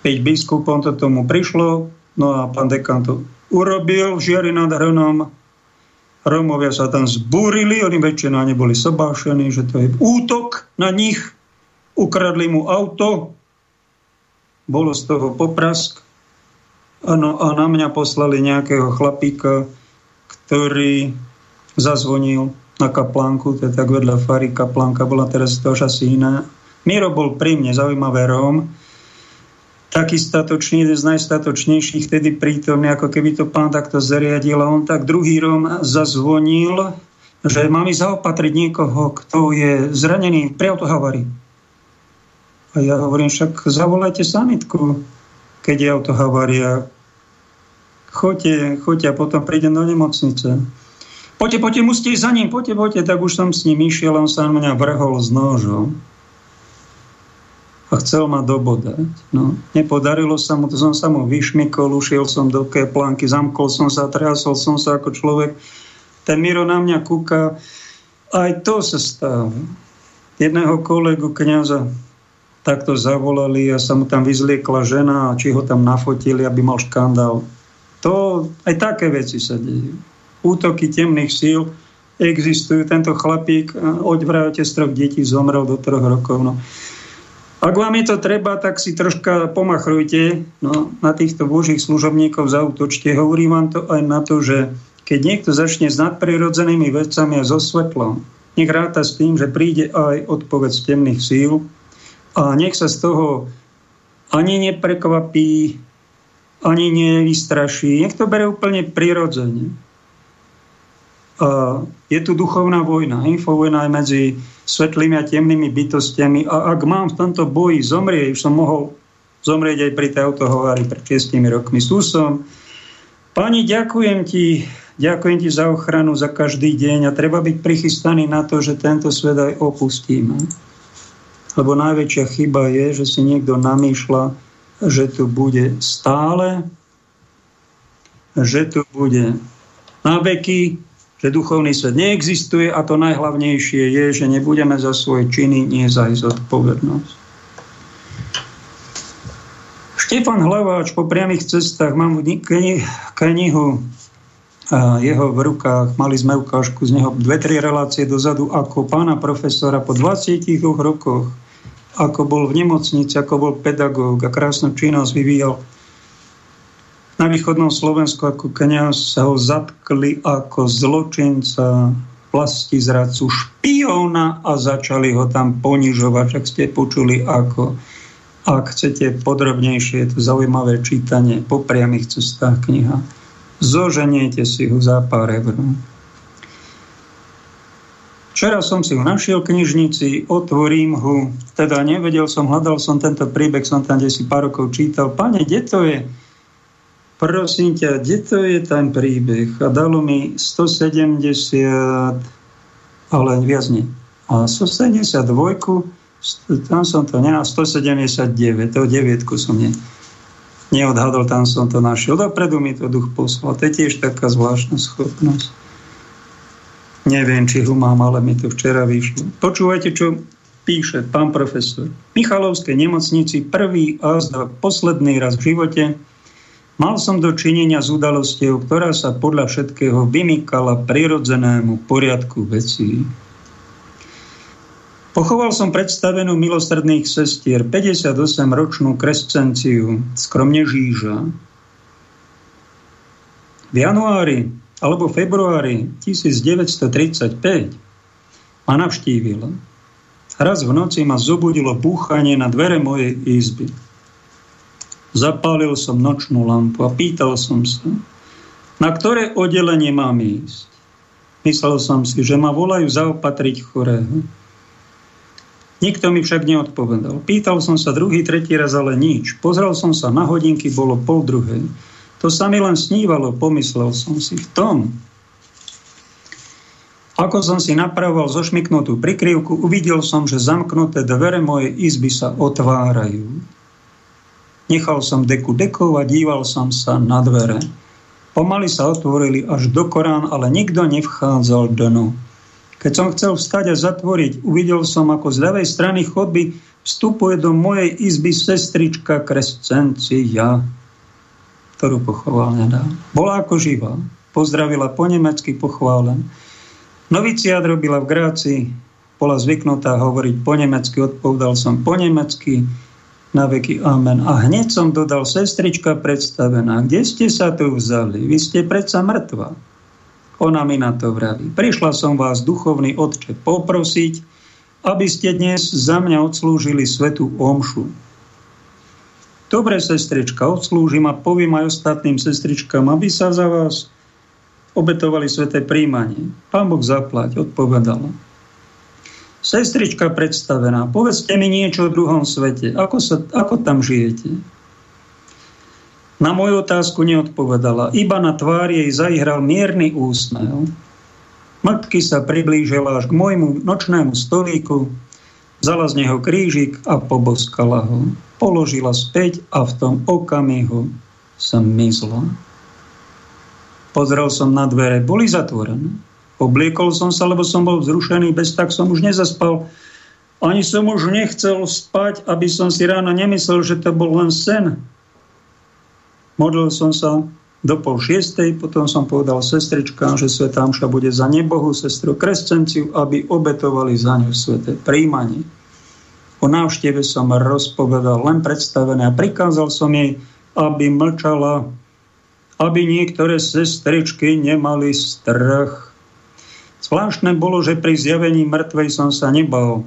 byť biskupom, to tomu prišlo, no a pán dekan to urobil v Žiari nad Hronom, Rómovia sa tam zbúrili, oni väčšina neboli sobášení, že to je útok na nich, ukradli mu auto, bolo z toho poprask. Ano, a na mňa poslali nejakého chlapíka, ktorý zazvonil na kaplánku, to je tak vedľa fary kaplánka, bola teraz iná. Miro bol pri mne, zaujímavé Róm, taký statočný, jeden z najstatočnejších vtedy prítomný, ako keby to pán takto zariadil. A on tak druhý rom zazvonil, že mám ísť zaopatriť niekoho, kto je zranený pri autohavárii. A ja hovorím, však zavolajte sanitku, keď je autohavária. Choďte, choďte a potom prídem do nemocnice. Poďte, poďte, musíte ísť za ním, poďte, poďte. Tak už som s ním išiel, on sa na mňa vrhol s nožom a chcel ma dobodať. No, nepodarilo sa mu, to som sa mu vyšmykol, ušiel som do plánky, zamkol som sa, triasol som sa ako človek. Ten Miro na mňa kúka. Aj to sa stalo. Jedného kolegu kniaza takto zavolali a sa mu tam vyzliekla žena a či ho tam nafotili, aby mal škandál. To, aj také veci sa dejú. Útoky temných síl existujú. Tento chlapík od troch detí zomrel do troch rokov. No. Ak vám je to treba, tak si troška pomachrujte no, na týchto božích služobníkov, zautočte. Hovorím vám to aj na to, že keď niekto začne s nadprirodzenými vecami a so svetlom, nech ráta s tým, že príde aj odpoveď z temných síl a nech sa z toho ani neprekvapí, ani nevystraší. Nech to bere úplne prirodzene je tu duchovná vojna, infovojna aj medzi svetlými a temnými bytostiami a ak mám v tomto boji zomrieť, už som mohol zomrieť aj pri tej autohovári pred 6 rokmi. Tu som. Pani, ďakujem ti, ďakujem ti za ochranu za každý deň a treba byť prichystaný na to, že tento svet aj opustíme. Lebo najväčšia chyba je, že si niekto namýšľa, že tu bude stále, že tu bude na veky, že duchovný svet neexistuje a to najhlavnejšie je, že nebudeme za svoje činy nie za zodpovednosť. Štefan Hlaváč po priamých cestách, mám knihu jeho v rukách, mali sme ukážku z neho. Dve, tri relácie dozadu, ako pána profesora po 22 rokoch, ako bol v nemocnici, ako bol pedagóg a krásnu činnosť vyvíjal na východnom Slovensku ako kniaz sa ho zatkli ako zločinca, vlasti zradcu, špiona a začali ho tam ponižovať. Ak ste počuli, ako ak chcete podrobnejšie, je to zaujímavé čítanie po priamých cestách kniha. Zoženiete si ho za pár eur. Včera som si ho našiel v knižnici, otvorím ho, teda nevedel som, hľadal som tento príbeh, som tam kde si pár rokov čítal. Pane, kde to je? Prosím ťa, kde to je ten príbeh? A dalo mi 170, ale viac nie. A 172, tam som to nenal, 179, to devietku som ne, neodhadol, tam som to našiel. Dopredu mi to duch poslal. To je tiež taká zvláštna schopnosť. Neviem, či ho mám, ale mi to včera vyšlo. Počúvajte, čo píše pán profesor. V Michalovskej nemocnici prvý a posledný raz v živote mal som do činenia s udalosťou, ktorá sa podľa všetkého vymykala prirodzenému poriadku vecí. Pochoval som predstavenú milostredných sestier 58-ročnú krescenciu skromne žíža. V januári alebo februári 1935 ma navštívila. Raz v noci ma zobudilo búchanie na dvere mojej izby. Zapálil som nočnú lampu a pýtal som sa, na ktoré oddelenie mám ísť. Myslel som si, že ma volajú zaopatriť chorého. Nikto mi však neodpovedal. Pýtal som sa druhý, tretí raz, ale nič. Pozrel som sa na hodinky, bolo pol druhej. To sa mi len snívalo, pomyslel som si. V tom, ako som si napravoval zošmiknutú prikryvku, uvidel som, že zamknuté dvere mojej izby sa otvárajú. Nechal som deku dekovať, díval som sa na dvere. Pomaly sa otvorili až do Korán, ale nikto nevchádzal dnu. Keď som chcel vstať a zatvoriť, uvidel som, ako z ľavej strany chodby vstupuje do mojej izby sestrička Krescencia, ktorú pochoval nedávno. Bola ako živá. Pozdravila po nemecky pochválen. Noviciát robila v Grácii, bola zvyknutá hovoriť po nemecky, odpovedal som po nemecky, na veky amen. A hneď som dodal, sestrička predstavená, kde ste sa tu vzali? Vy ste predsa mŕtva. Ona mi na to vraví. Prišla som vás, duchovný otče, poprosiť, aby ste dnes za mňa odslúžili svetú omšu. Dobre, sestrička, odslúžim a poviem aj ostatným sestričkám, aby sa za vás obetovali sveté príjmanie. Pán Boh zaplať, odpovedala. Sestrička predstavená, povedzte mi niečo o druhom svete. Ako, sa, ako tam žijete? Na moju otázku neodpovedala. Iba na tvár jej zaihral mierny úsmev. Matky sa priblížila až k môjmu nočnému stolíku, vzala z neho krížik a poboskala ho. Položila späť a v tom okamihu som mizla. Pozrel som na dvere, boli zatvorené. Obliekol som sa, lebo som bol vzrušený, bez tak som už nezaspal. Ani som už nechcel spať, aby som si ráno nemyslel, že to bol len sen. Modlil som sa do pol šiestej, potom som povedal sestričkám, že Sveta Amša bude za nebohu sestru krescenciu, aby obetovali za ňu sveté príjmanie. O návšteve som rozpovedal len predstavené a prikázal som jej, aby mlčala, aby niektoré sestričky nemali strach. Zvláštne bolo, že pri zjavení mŕtvej som sa nebal,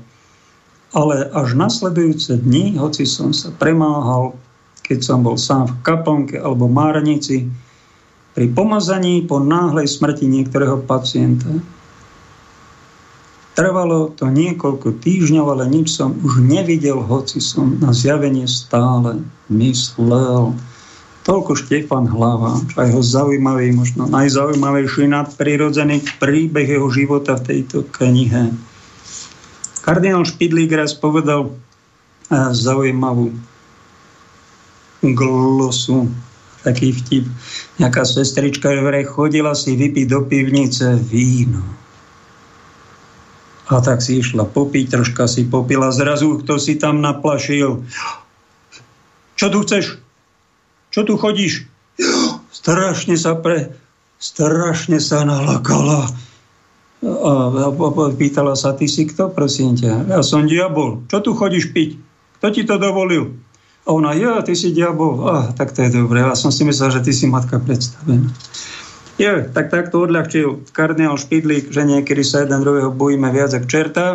ale až nasledujúce dni, hoci som sa premáhal keď som bol sám v kaplnke alebo márnici, pri pomazaní po náhlej smrti niektorého pacienta. Trvalo to niekoľko týždňov, ale nič som už nevidel, hoci som na zjavenie stále myslel. Toľko Štefan Hlava, aj ho zaujímavý, možno najzaujímavejší nadprirodzený príbeh jeho života v tejto knihe. Kardinál Špidlík raz povedal zaujímavú glosu. Taký vtip. Nejaká sestrička vraj chodila si vypiť do pivnice víno. A tak si išla popiť, troška si popila, zrazu kto si tam naplašil. Čo tu chceš? Čo tu chodíš? Strašne sa pre... Strašne sa nalakala. A, a, a pýtala sa, ty si kto, prosím ťa? Ja som diabol. Čo tu chodíš piť? Kto ti to dovolil? A ona, ja, ty si diabol. Ah, tak to je dobré. Ja som si myslel, že ty si matka predstavená. Je, tak takto odľahčil kardinál Špidlík, že niekedy sa jeden druhého bojíme viac ako čerta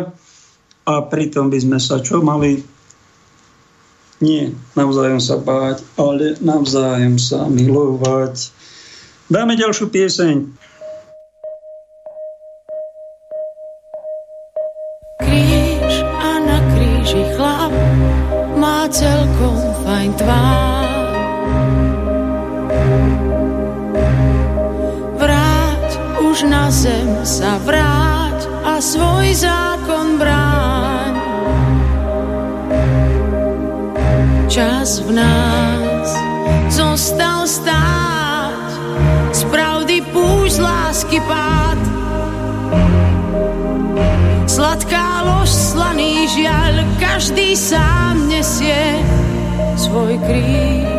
a pritom by sme sa čo mali? Nie navzájom sa báť, ale navzájom sa milovať. Dáme ďalšiu pieseň. V nás zostal stáť, z pravdy púšť lásky pád. Sladká lož, slaný žiaľ, každý sám nesie svoj kríž.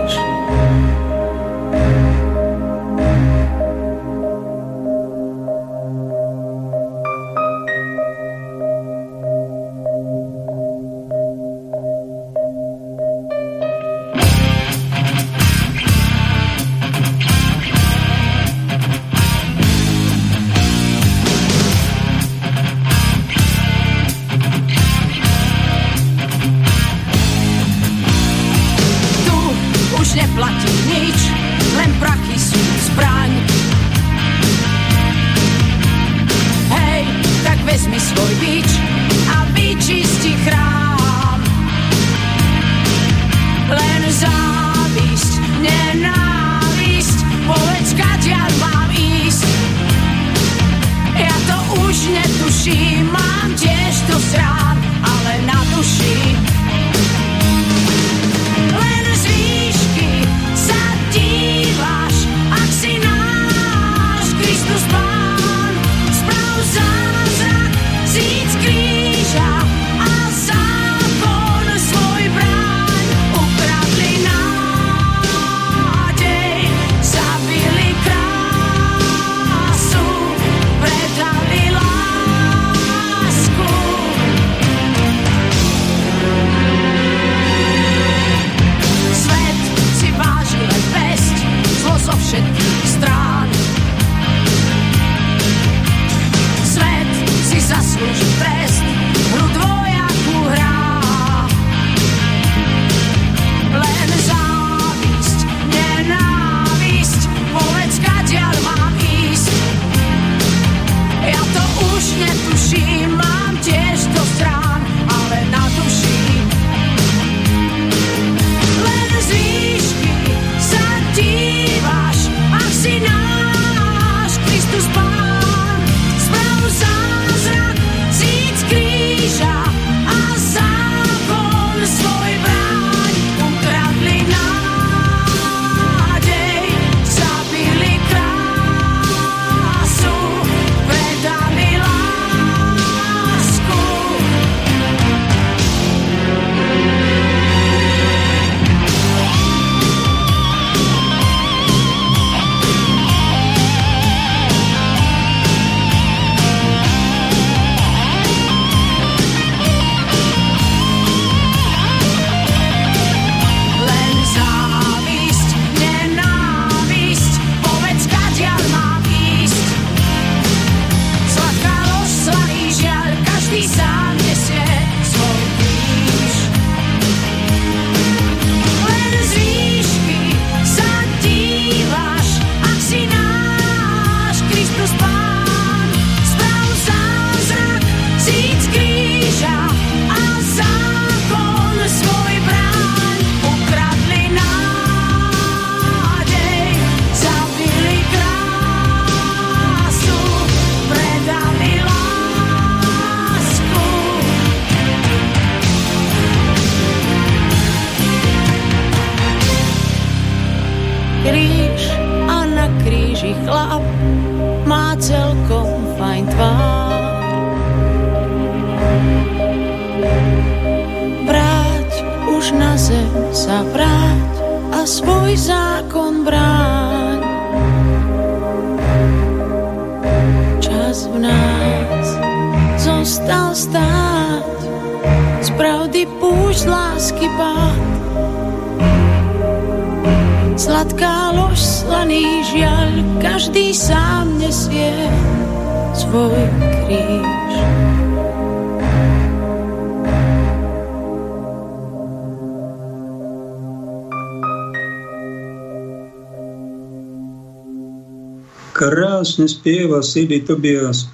Krásne spieva Sidy Tobias.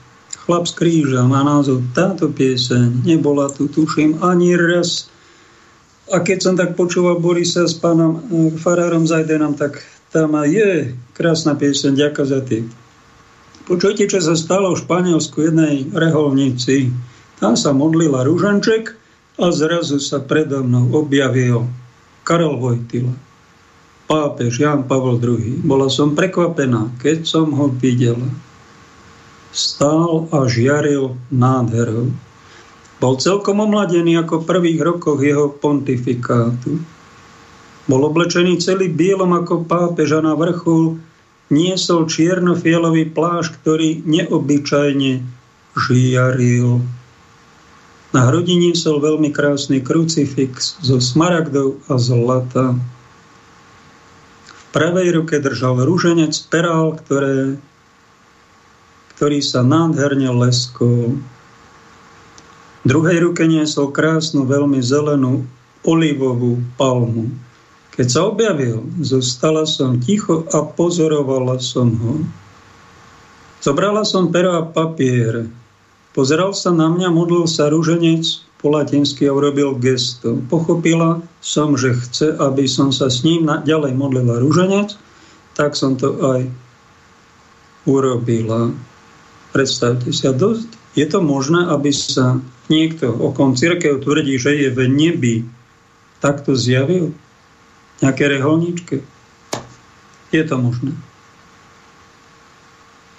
Chlap z kríža má názov táto pieseň. Nebola tu, tuším, ani raz. A keď som tak počúval Borisa s pánom eh, Farárom Zajdenom, tak tam je krásna pieseň. Ďakujem za tým. Počujte, čo sa stalo v Španielsku jednej reholnici. Tam sa modlila Ružanček a zrazu sa predo mnou objavil Karol Vojtila pápež Jan Pavel II. Bola som prekvapená, keď som ho videla. Stál a žiaril nádherou. Bol celkom omladený ako v prvých rokoch jeho pontifikátu. Bol oblečený celý bielom ako pápež a na vrchu niesol čierno-fialový plášť, ktorý neobyčajne žiaril. Na hrudi niesol veľmi krásny krucifix zo smaragdov a zlata. V pravej ruke držal rúženec perál, ktoré, ktorý sa nádherne leskol. Druhej ruke niesol krásnu, veľmi zelenú olivovú palmu. Keď sa objavil, zostala som ticho a pozorovala som ho. Zobrala som pero a papier. Pozeral sa na mňa, modlil sa rúženec po latinsky a urobil gesto. Pochopila som, že chce, aby som sa s ním ďalej modlila rúženec, tak som to aj urobila. Predstavte si, a dosť, je to možné, aby sa niekto, okom církev tvrdí, že je v nebi, takto zjavil? nejaké reholníčke? Je to možné.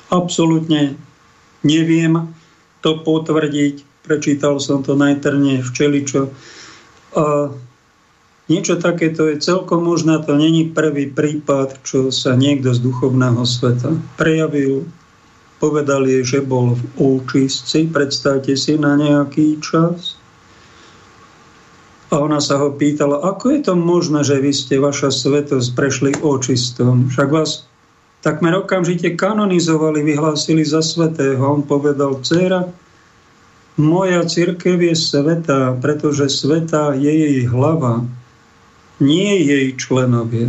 Absolútne neviem to potvrdiť. Prečítal som to na interne včeličo. A niečo takéto je celkom možné. To není prvý prípad, čo sa niekto z duchovného sveta prejavil. Povedal je, že bol v účistci. Predstavte si na nejaký čas a ona sa ho pýtala, ako je to možné, že vy ste, vaša svetosť, prešli očistom? Však vás takmer okamžite kanonizovali, vyhlásili za svetého. On povedal, dcera, moja církev je svetá, pretože svetá je jej hlava, nie jej členovia.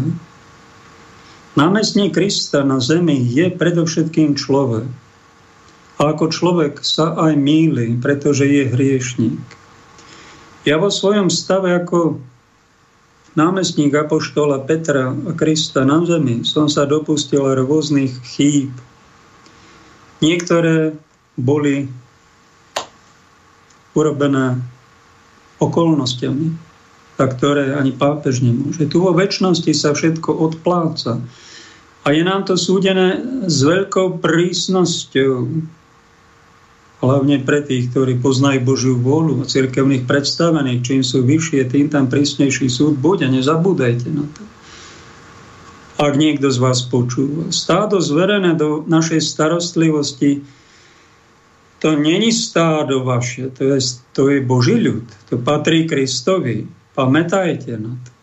Námestník Krista na zemi je predovšetkým človek. A ako človek sa aj míli, pretože je hriešník. Ja vo svojom stave ako námestník Apoštola Petra a Krista na zemi som sa dopustil rôznych chýb. Niektoré boli urobené okolnostiami, a ktoré ani pápež nemôže. Tu vo väčšnosti sa všetko odpláca. A je nám to súdené s veľkou prísnosťou hlavne pre tých, ktorí poznajú Božiu vôľu a cirkevných predstavených, čím sú vyššie, tým tam prísnejší súd bude. Nezabúdajte na to. Ak niekto z vás počúva. Stádo zverené do našej starostlivosti, to není stádo vaše, to je, to je Boží ľud. To patrí Kristovi. Pamätajte na to.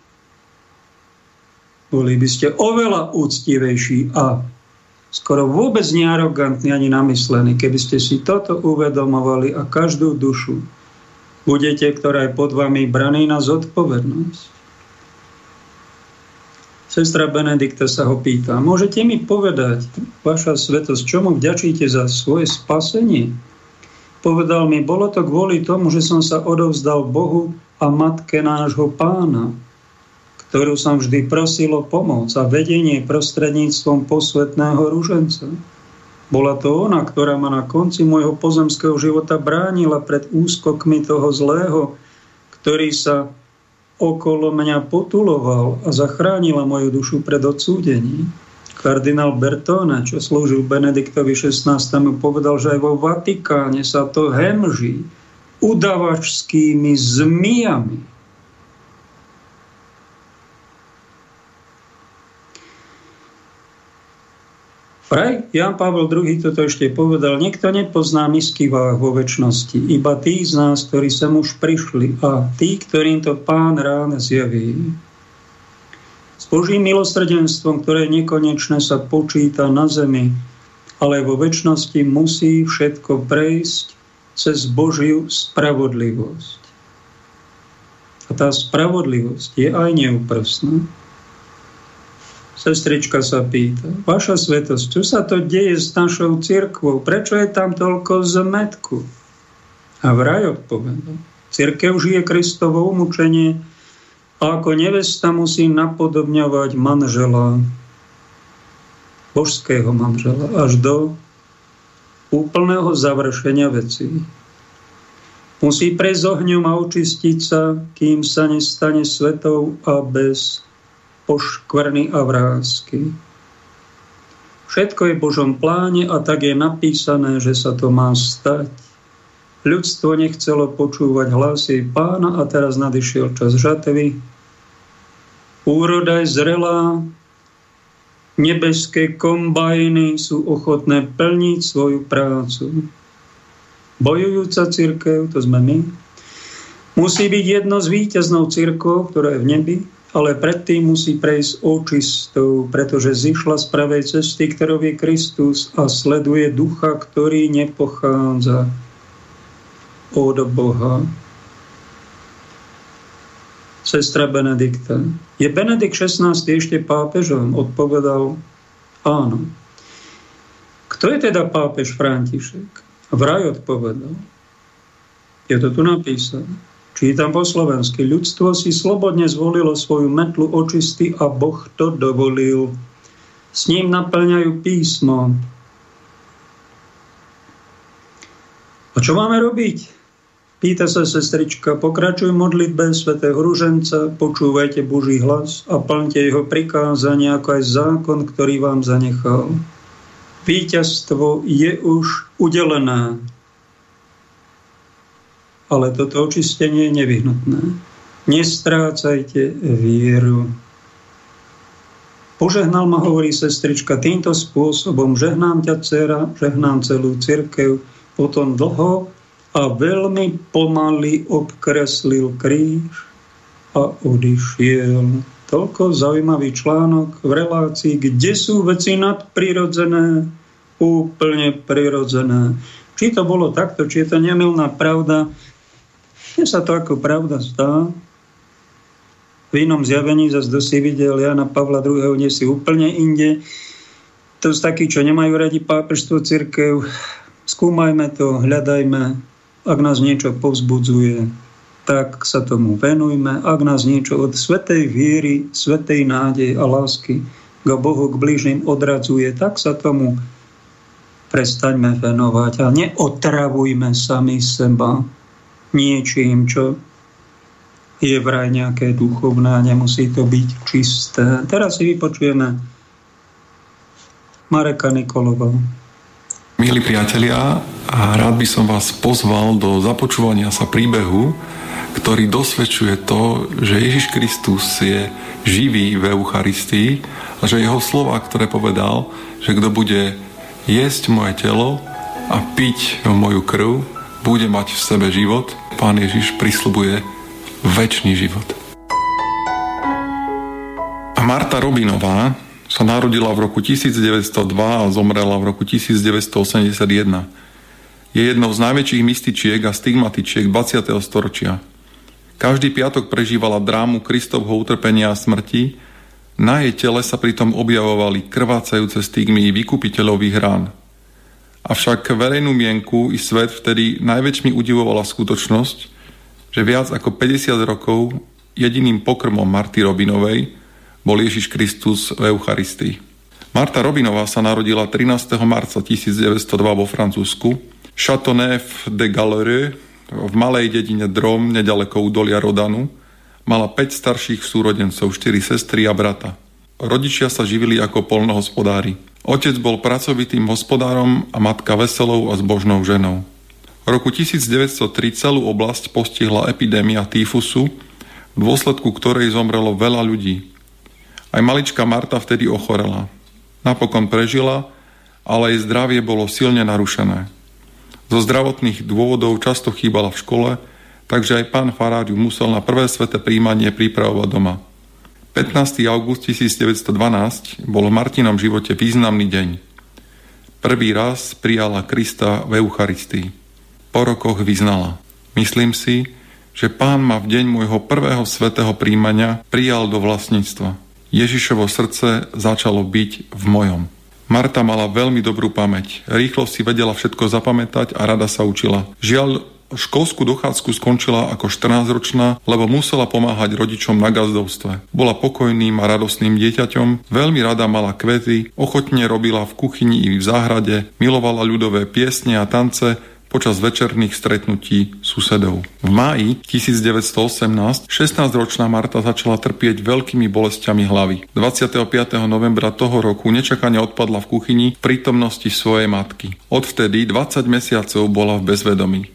Boli by ste oveľa úctivejší a skoro vôbec nearogantní ani namyslení. Keby ste si toto uvedomovali a každú dušu budete, ktorá je pod vami braný na zodpovednosť. Sestra Benedikta sa ho pýta, môžete mi povedať, vaša svetosť, čomu vďačíte za svoje spasenie? Povedal mi, bolo to kvôli tomu, že som sa odovzdal Bohu a matke nášho pána, ktorú som vždy prosil o pomoc a vedenie prostredníctvom posvetného ruženca. Bola to ona, ktorá ma na konci môjho pozemského života bránila pred úskokmi toho zlého, ktorý sa okolo mňa potuloval a zachránila moju dušu pred odsúdením. Kardinál Bertone, čo slúžil Benediktovi XVI, povedal, že aj vo Vatikáne sa to hemží udavačskými zmiami Vraj Jan Pavel II toto ešte povedal, nikto nepozná misky váh vo väčšnosti, iba tí z nás, ktorí sem už prišli a tí, ktorým to pán rán zjaví. S Božím milosrdenstvom, ktoré nekonečné sa počíta na zemi, ale vo väčšnosti musí všetko prejsť cez Božiu spravodlivosť. A tá spravodlivosť je aj neúprstná. Sestrička sa pýta, vaša svetosť, čo sa to deje s našou cirkvou? Prečo je tam toľko zmetku? A vraj odpovedal, cirkev žije Kristovo umúčenie a ako nevesta musí napodobňovať manžela, božského manžela, až do úplného završenia vecí. Musí prejsť ohňom a očistiť sa, kým sa nestane svetou a bez poškvrny a vrázky. Všetko je v Božom pláne a tak je napísané, že sa to má stať. Ľudstvo nechcelo počúvať hlasy pána a teraz nadišiel čas žatvy. Úroda je zrelá, nebeské kombajny sú ochotné plniť svoju prácu. Bojujúca církev, to sme my, musí byť jedno z víťaznou církvou, ktorá je v nebi, ale predtým musí prejsť očistou, pretože zišla z pravej cesty, ktorou je Kristus a sleduje ducha, ktorý nepochádza od Boha. Sestra Benedikta. Je Benedikt 16. ešte pápežom? Odpovedal áno. Kto je teda pápež František? Vraj odpovedal. Je to tu napísané. Čítam po slovensky. Ľudstvo si slobodne zvolilo svoju metlu očisty a Boh to dovolil. S ním naplňajú písmo. A čo máme robiť? Pýta sa sestrička, pokračuj modlitbe svätého Ruženca, počúvajte Boží hlas a plňte jeho prikázania ako aj zákon, ktorý vám zanechal. Výťazstvo je už udelené, ale toto očistenie je nevyhnutné. Nestrácajte vieru. Požehnal ma, hovorí sestrička, týmto spôsobom žehnám ťa, dcera, žehnám celú cirkev, potom dlho a veľmi pomaly obkreslil kríž a odišiel. Toľko zaujímavý článok v relácii, kde sú veci nadprirodzené, úplne prirodzené. Či to bolo takto, či je to nemilná pravda, mne sa to ako pravda zdá. V inom zjavení zase si videl Jana Pavla II. nie si úplne inde. To sú takí, čo nemajú radi pápežstvo církev. Skúmajme to, hľadajme, ak nás niečo povzbudzuje, tak sa tomu venujme. Ak nás niečo od svetej viery, svetej nádej a lásky k Bohu, k blížnym odradzuje, tak sa tomu prestaňme venovať a neotravujme sami seba niečím, čo je vraj nejaké duchovné a nemusí to byť čisté. Teraz si vypočujeme Mareka Nikolova. Milí priatelia, rád by som vás pozval do započúvania sa príbehu, ktorý dosvedčuje to, že Ježiš Kristus je živý v Eucharistii a že jeho slova, ktoré povedal, že kto bude jesť moje telo a piť moju krv, bude mať v sebe život, pán Ježiš prislubuje väčší život. A Marta Robinová, sa narodila v roku 1902 a zomrela v roku 1981. Je jednou z najväčších mystičiek a stigmatičiek 20. storočia. Každý piatok prežívala drámu Kristovho utrpenia a smrti, na jej tele sa pritom objavovali krvácajúce stigmy vykupiteľových rán. Avšak verejnú mienku i svet vtedy najväčšmi udivovala skutočnosť, že viac ako 50 rokov jediným pokrmom Marty Robinovej bol Ježiš Kristus v Eucharistii. Marta Robinová sa narodila 13. marca 1902 vo Francúzsku, Châteauneuf de Galere, v malej dedine Drom, nedaleko údolia Rodanu, mala 5 starších súrodencov, 4 sestry a brata. Rodičia sa živili ako polnohospodári. Otec bol pracovitým hospodárom a matka veselou a zbožnou ženou. V roku 1903 celú oblasť postihla epidémia týfusu, v dôsledku ktorej zomrelo veľa ľudí. Aj malička Marta vtedy ochorela. Napokon prežila, ale jej zdravie bolo silne narušené. Zo zdravotných dôvodov často chýbala v škole, takže aj pán Farár musel na prvé sveté príjmanie pripravovať doma. 15. august 1912 bol v Martinom živote významný deň. Prvý raz prijala Krista v Eucharistii. Po rokoch vyznala. Myslím si, že pán ma v deň môjho prvého svetého príjmania prijal do vlastníctva. Ježišovo srdce začalo byť v mojom. Marta mala veľmi dobrú pamäť. Rýchlo si vedela všetko zapamätať a rada sa učila. Žiaľ, školskú dochádzku skončila ako 14-ročná, lebo musela pomáhať rodičom na gazdovstve. Bola pokojným a radostným dieťaťom, veľmi rada mala kvety, ochotne robila v kuchyni i v záhrade, milovala ľudové piesne a tance, počas večerných stretnutí susedov. V máji 1918 16-ročná Marta začala trpieť veľkými bolestiami hlavy. 25. novembra toho roku nečakane odpadla v kuchyni v prítomnosti svojej matky. Odvtedy 20 mesiacov bola v bezvedomí.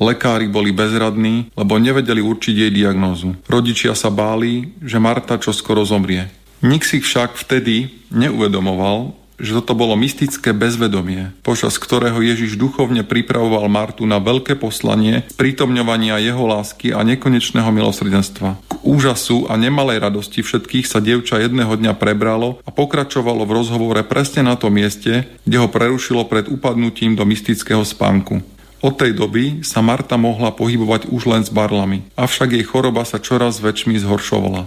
Lekári boli bezradní, lebo nevedeli určiť jej diagnózu. Rodičia sa báli, že Marta čo skoro zomrie. Nik si však vtedy neuvedomoval, že toto bolo mystické bezvedomie, počas ktorého Ježiš duchovne pripravoval Martu na veľké poslanie prítomňovania jeho lásky a nekonečného milosrdenstva. K úžasu a nemalej radosti všetkých sa dievča jedného dňa prebralo a pokračovalo v rozhovore presne na tom mieste, kde ho prerušilo pred upadnutím do mystického spánku. Od tej doby sa Marta mohla pohybovať už len s barlami, avšak jej choroba sa čoraz väčšmi zhoršovala.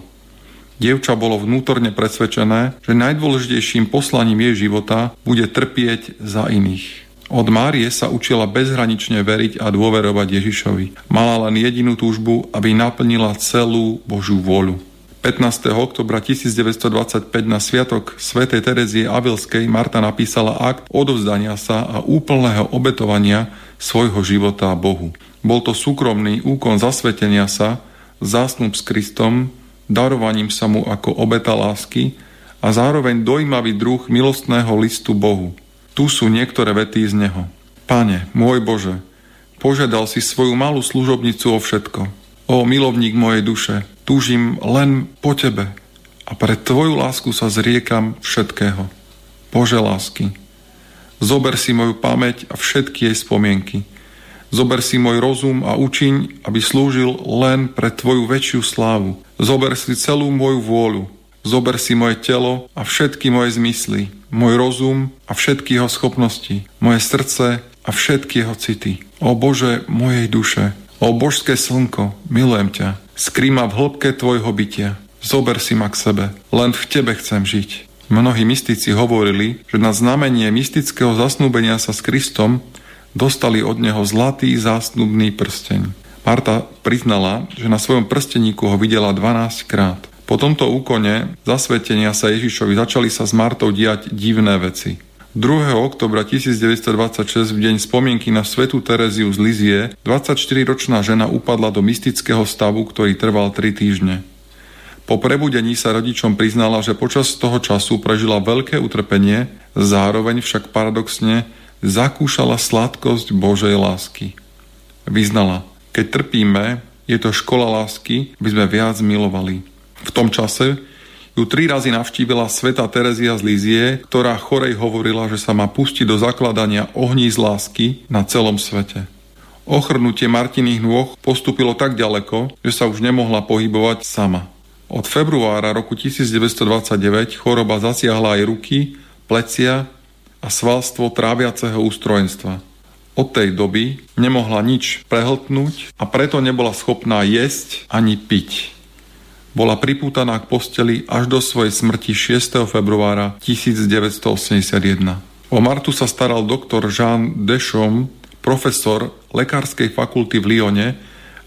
Dievča bolo vnútorne presvedčené, že najdôležitejším poslaním jej života bude trpieť za iných. Od Márie sa učila bezhranične veriť a dôverovať Ježišovi. Mala len jedinú túžbu, aby naplnila celú Božú vôľu. 15. oktobra 1925 na sviatok svätej Terezie Avilskej Marta napísala akt odovzdania sa a úplného obetovania svojho života Bohu. Bol to súkromný úkon zasvetenia sa, zásnub s Kristom, darovaním sa mu ako obeta lásky a zároveň dojímavý druh milostného listu Bohu. Tu sú niektoré vety z neho. Pane, môj Bože, požiadal si svoju malú služobnicu o všetko. O milovník mojej duše, túžim len po Tebe a pre Tvoju lásku sa zriekam všetkého. Bože lásky, zober si moju pamäť a všetky jej spomienky. Zober si môj rozum a učiň, aby slúžil len pre Tvoju väčšiu slávu Zober si celú moju vôľu, zober si moje telo a všetky moje zmysly, môj rozum a všetky jeho schopnosti, moje srdce a všetky jeho city. O Bože mojej duše, o božské slnko, milujem ťa, skrýma v hĺbke tvojho bytia. Zober si ma k sebe, len v tebe chcem žiť. Mnohí mystici hovorili, že na znamenie mystického zasnúbenia sa s Kristom dostali od neho zlatý zásnubný prsteň. Marta priznala, že na svojom prsteníku ho videla 12 krát. Po tomto úkone zasvetenia sa Ježišovi začali sa s Martou diať divné veci. 2. oktobra 1926 v deň spomienky na svetú Tereziu z Lizie 24-ročná žena upadla do mystického stavu, ktorý trval 3 týždne. Po prebudení sa rodičom priznala, že počas toho času prežila veľké utrpenie, zároveň však paradoxne zakúšala sladkosť Božej lásky. Vyznala – keď trpíme, je to škola lásky, aby sme viac milovali. V tom čase ju tri razy navštívila sveta Terezia z Lízie, ktorá chorej hovorila, že sa má pustiť do zakladania ohní z lásky na celom svete. Ochrnutie Martiných nôh postupilo tak ďaleko, že sa už nemohla pohybovať sama. Od februára roku 1929 choroba zasiahla aj ruky, plecia a svalstvo tráviaceho ústrojenstva. Od tej doby nemohla nič prehltnúť a preto nebola schopná jesť ani piť. Bola pripútaná k posteli až do svojej smrti 6. februára 1981. O Martu sa staral doktor Jean Dechom, profesor lekárskej fakulty v Lyone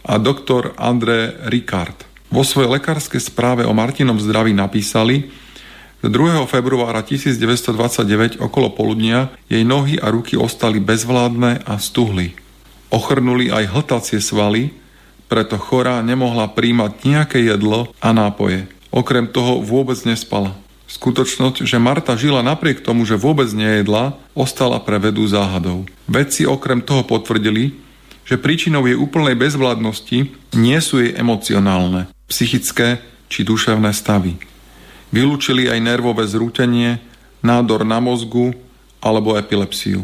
a doktor André Ricard. Vo svojej lekárskej správe o Martinom zdraví napísali, 2. februára 1929 okolo poludnia jej nohy a ruky ostali bezvládne a stuhli. Ochrnuli aj hltacie svaly, preto chorá nemohla príjmať nejaké jedlo a nápoje. Okrem toho vôbec nespala. Skutočnosť, že Marta žila napriek tomu, že vôbec nejedla, ostala pre vedu záhadou. Vedci okrem toho potvrdili, že príčinou jej úplnej bezvládnosti nie sú jej emocionálne, psychické či duševné stavy. Vylúčili aj nervové zrútenie, nádor na mozgu alebo epilepsiu.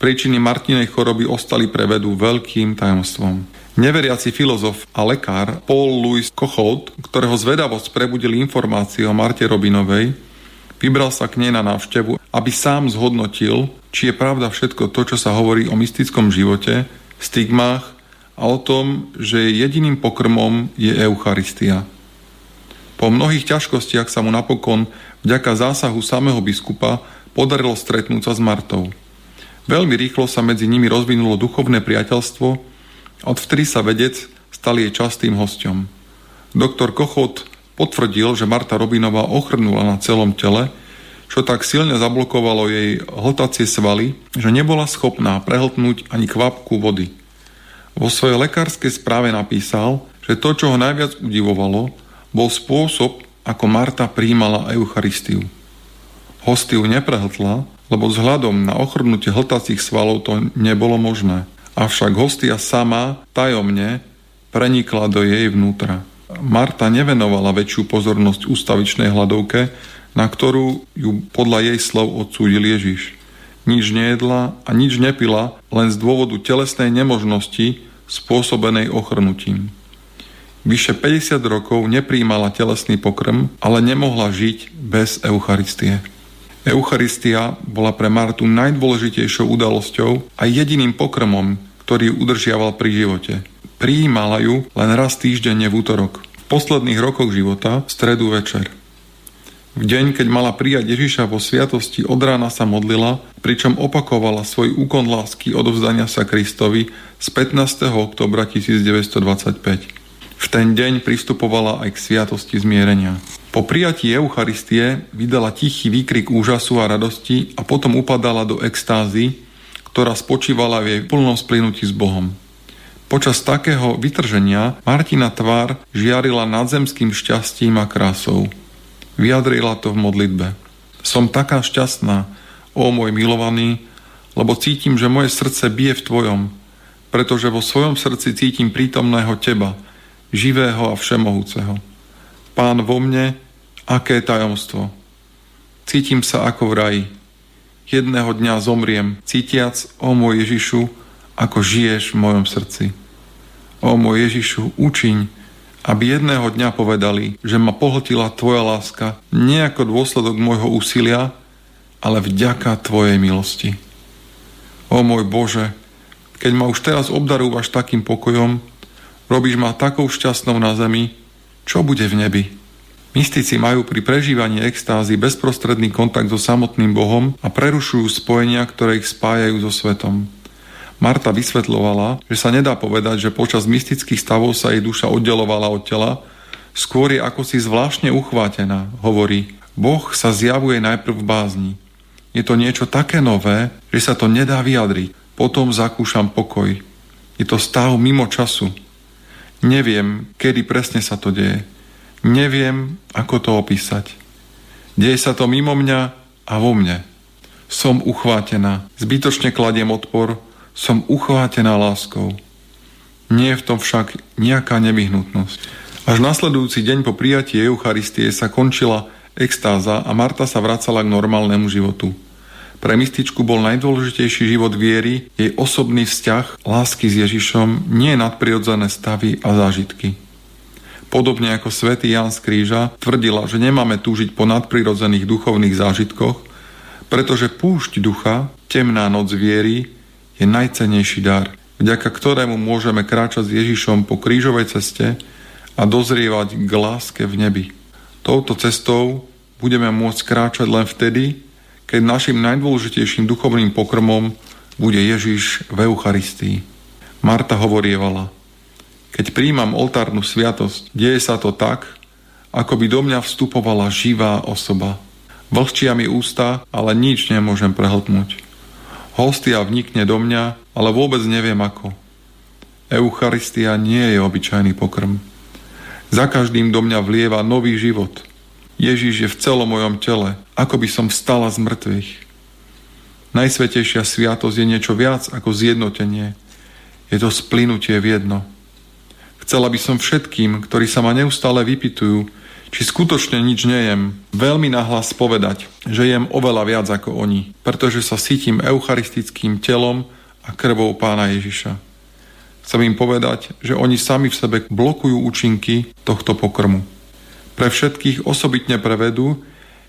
Príčiny Martinej choroby ostali pre vedu veľkým tajomstvom. Neveriaci filozof a lekár Paul Louis Kochout, ktorého zvedavosť prebudili informácie o Marte Robinovej, vybral sa k nej na návštevu, aby sám zhodnotil, či je pravda všetko to, čo sa hovorí o mystickom živote, stigmách a o tom, že jediným pokrmom je Eucharistia. Po mnohých ťažkostiach sa mu napokon vďaka zásahu samého biskupa podarilo stretnúť sa s Martou. Veľmi rýchlo sa medzi nimi rozvinulo duchovné priateľstvo a odvtedy sa vedec stal jej častým hostom. Doktor Kochot potvrdil, že Marta Robinová ochrnula na celom tele, čo tak silne zablokovalo jej hltacie svaly, že nebola schopná prehltnúť ani kvapku vody. Vo svojej lekárskej správe napísal, že to, čo ho najviac udivovalo, bol spôsob, ako Marta príjmala Eucharistiu. Hostiu neprehltla, lebo vzhľadom na ochrnutie hltacích svalov to nebolo možné. avšak hostia sama tajomne prenikla do jej vnútra. Marta nevenovala väčšiu pozornosť ústavičnej hladovke, na ktorú ju podľa jej slov odsúdil Ježiš. Nič nejedla a nič nepila len z dôvodu telesnej nemožnosti spôsobenej ochrnutím. Vyše 50 rokov nepríjmala telesný pokrm, ale nemohla žiť bez Eucharistie. Eucharistia bola pre Martu najdôležitejšou udalosťou a jediným pokrmom, ktorý ju udržiaval pri živote. Prijímala ju len raz týždenne v útorok. V posledných rokoch života v stredu večer. V deň, keď mala prijať Ježiša vo sviatosti, od rána sa modlila, pričom opakovala svoj úkon lásky odovzdania sa Kristovi z 15. oktobra 1925. V ten deň pristupovala aj k sviatosti zmierenia. Po prijatí Eucharistie vydala tichý výkrik úžasu a radosti a potom upadala do extázy, ktorá spočívala v jej plnom splynutí s Bohom. Počas takého vytrženia Martina tvár žiarila nadzemským šťastím a krásou. Vyjadrila to v modlitbe. Som taká šťastná, ó môj milovaný, lebo cítim, že moje srdce bije v Tvojom, pretože vo svojom srdci cítim prítomného Teba – živého a všemohúceho. Pán vo mne, aké tajomstvo. Cítim sa ako v raji. Jedného dňa zomriem, cítiac, o môj Ježišu, ako žiješ v mojom srdci. O môj Ježišu, učiň, aby jedného dňa povedali, že ma pohltila Tvoja láska nie ako dôsledok môjho úsilia, ale vďaka Tvojej milosti. O môj Bože, keď ma už teraz obdarúvaš takým pokojom, Robíš ma takou šťastnou na zemi, čo bude v nebi? Mystici majú pri prežívaní extázy bezprostredný kontakt so samotným Bohom a prerušujú spojenia, ktoré ich spájajú so svetom. Marta vysvetlovala, že sa nedá povedať, že počas mystických stavov sa jej duša oddelovala od tela, skôr je ako si zvláštne uchvátená, hovorí. Boh sa zjavuje najprv v bázni. Je to niečo také nové, že sa to nedá vyjadriť. Potom zakúšam pokoj. Je to stav mimo času, Neviem, kedy presne sa to deje. Neviem, ako to opísať. Deje sa to mimo mňa a vo mne. Som uchvátená, zbytočne kladiem odpor, som uchvátená láskou. Nie je v tom však nejaká nevyhnutnosť. Až nasledujúci deň po prijatí Eucharistie sa končila extáza a Marta sa vracala k normálnemu životu. Pre mystičku bol najdôležitejší život viery, jej osobný vzťah, lásky s Ježišom, nie nadprirodzené stavy a zážitky. Podobne ako svätý Jan z Kríža tvrdila, že nemáme túžiť po nadprirodzených duchovných zážitkoch, pretože púšť ducha, temná noc viery, je najcennejší dar, vďaka ktorému môžeme kráčať s Ježišom po krížovej ceste a dozrievať k láske v nebi. Touto cestou budeme môcť kráčať len vtedy, keď našim najdôležitejším duchovným pokrmom bude Ježiš v Eucharistii. Marta hovorievala, keď príjmam oltárnu sviatosť, deje sa to tak, ako by do mňa vstupovala živá osoba. Vlhčia mi ústa, ale nič nemôžem prehltnúť. Hostia vnikne do mňa, ale vôbec neviem ako. Eucharistia nie je obyčajný pokrm. Za každým do mňa vlieva nový život – Ježiš je v celom mojom tele, ako by som vstala z mŕtvych. Najsvetejšia sviatosť je niečo viac ako zjednotenie. Je to splynutie v jedno. Chcela by som všetkým, ktorí sa ma neustále vypitujú, či skutočne nič nejem, veľmi nahlas povedať, že jem oveľa viac ako oni, pretože sa cítim eucharistickým telom a krvou pána Ježiša. Chcem im povedať, že oni sami v sebe blokujú účinky tohto pokrmu. Pre všetkých osobitne prevedú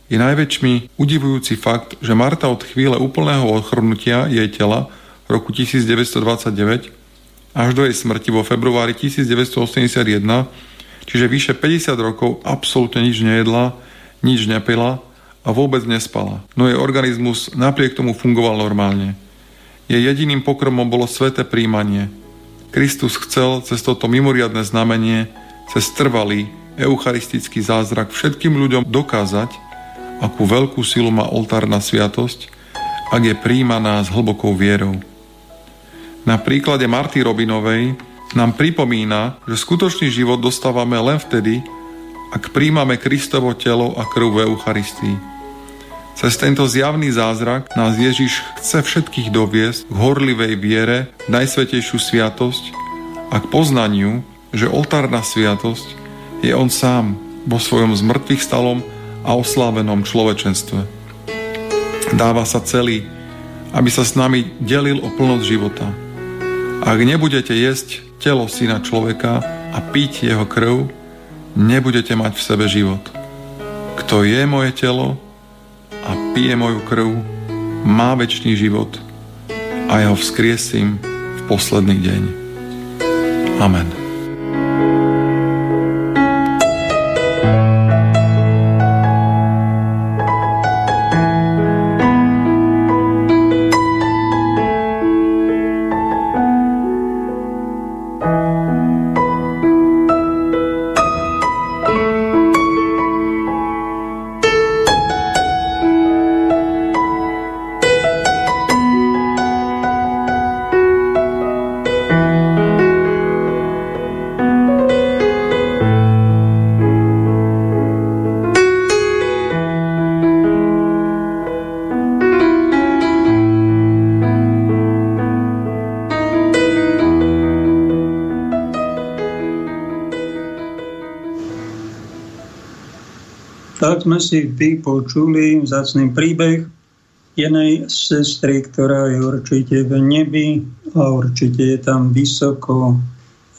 je najväčší udivujúci fakt, že Marta od chvíle úplného ochrnutia jej tela v roku 1929 až do jej smrti vo februári 1981, čiže vyše 50 rokov absolútne nič nejedla, nič nepila a vôbec nespala. No jej organizmus napriek tomu fungoval normálne. Jej jediným pokrmom bolo sveté príjmanie. Kristus chcel cez toto mimoriadne znamenie, cez trvalý, eucharistický zázrak všetkým ľuďom dokázať, akú veľkú silu má oltárna sviatosť, ak je príjmaná s hlbokou vierou. Na príklade Marty Robinovej nám pripomína, že skutočný život dostávame len vtedy, ak príjmame Kristovo telo a krv v Eucharistii. Cez tento zjavný zázrak nás Ježiš chce všetkých doviesť k horlivej viere Najsvetejšiu sviatosť a k poznaniu, že oltárna sviatosť je On sám vo svojom zmrtvých stalom a oslávenom človečenstve. Dáva sa celý, aby sa s nami delil o plnosť života. Ak nebudete jesť telo syna človeka a piť jeho krv, nebudete mať v sebe život. Kto je moje telo a pije moju krv, má väčší život a ja ho vzkriesím v posledný deň. Amen. Sme si vypočuli vzácný príbeh jednej sestry, ktorá je určite v nebi a určite je tam vysoko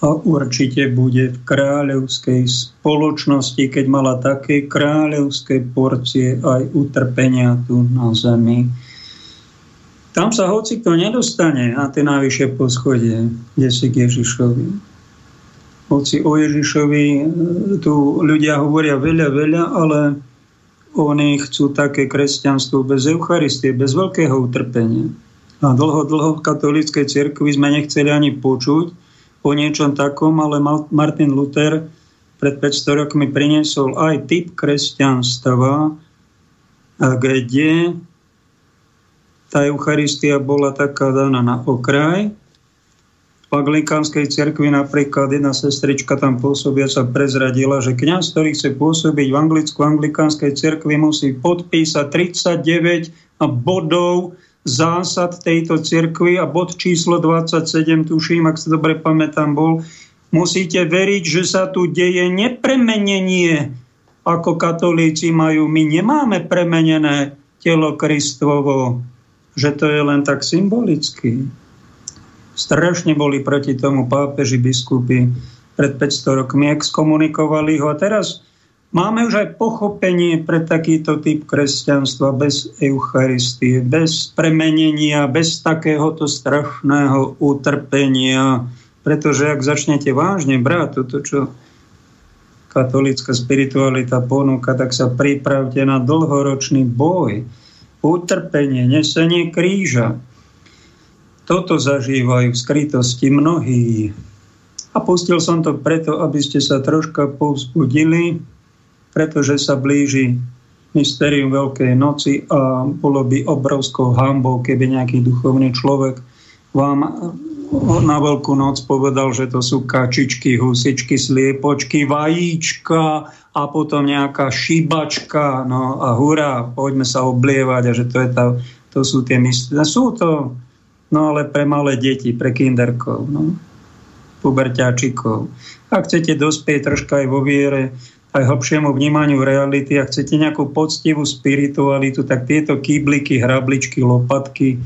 a určite bude v kráľovskej spoločnosti, keď mala také kráľovské porcie aj utrpenia tu na zemi. Tam sa hoci kto nedostane na tie najvyššie poschodie, kde si k Ježišovi. Hoci o Ježišovi e, tu ľudia hovoria veľa, veľa, ale oni chcú také kresťanstvo bez Eucharistie, bez veľkého utrpenia. A dlho, dlho v katolíckej cirkvi sme nechceli ani počuť o niečom takom, ale Martin Luther pred 500 rokmi priniesol aj typ kresťanstva, kde tá Eucharistia bola taká daná na okraj anglikánskej cerkvi napríklad jedna sestrička tam pôsobiaca prezradila, že kňaz, ktorý chce pôsobiť v anglicku anglikánskej cerkvi, musí podpísať 39 bodov zásad tejto cirkvi a bod číslo 27, tuším, ak sa dobre pamätám, bol, musíte veriť, že sa tu deje nepremenenie, ako katolíci majú. My nemáme premenené telo Kristovo, že to je len tak symbolicky. Strašne boli proti tomu pápeži, biskupy pred 500 rokmi, exkomunikovali ho. A teraz máme už aj pochopenie pre takýto typ kresťanstva bez Eucharistie, bez premenenia, bez takéhoto strašného utrpenia. Pretože ak začnete vážne brať toto, čo katolická spiritualita ponúka, tak sa pripravte na dlhoročný boj, utrpenie, nesenie kríža, toto zažívajú v skrytosti mnohí. A pustil som to preto, aby ste sa troška povzbudili, pretože sa blíži mystérium Veľkej noci a bolo by obrovskou hambou, keby nejaký duchovný človek vám na Veľkú noc povedal, že to sú kačičky, husičky, sliepočky, vajíčka a potom nejaká šibačka, no a hurá, poďme sa oblievať a že to, je tá, to sú tie mysli. Sú to No ale pre malé deti, pre kinderkov, no, puberťáčikov. Ak chcete dospieť troška aj vo viere, aj hlbšiemu vnímaniu reality a chcete nejakú poctivú spiritualitu, tak tieto kýbliky, hrabličky, lopatky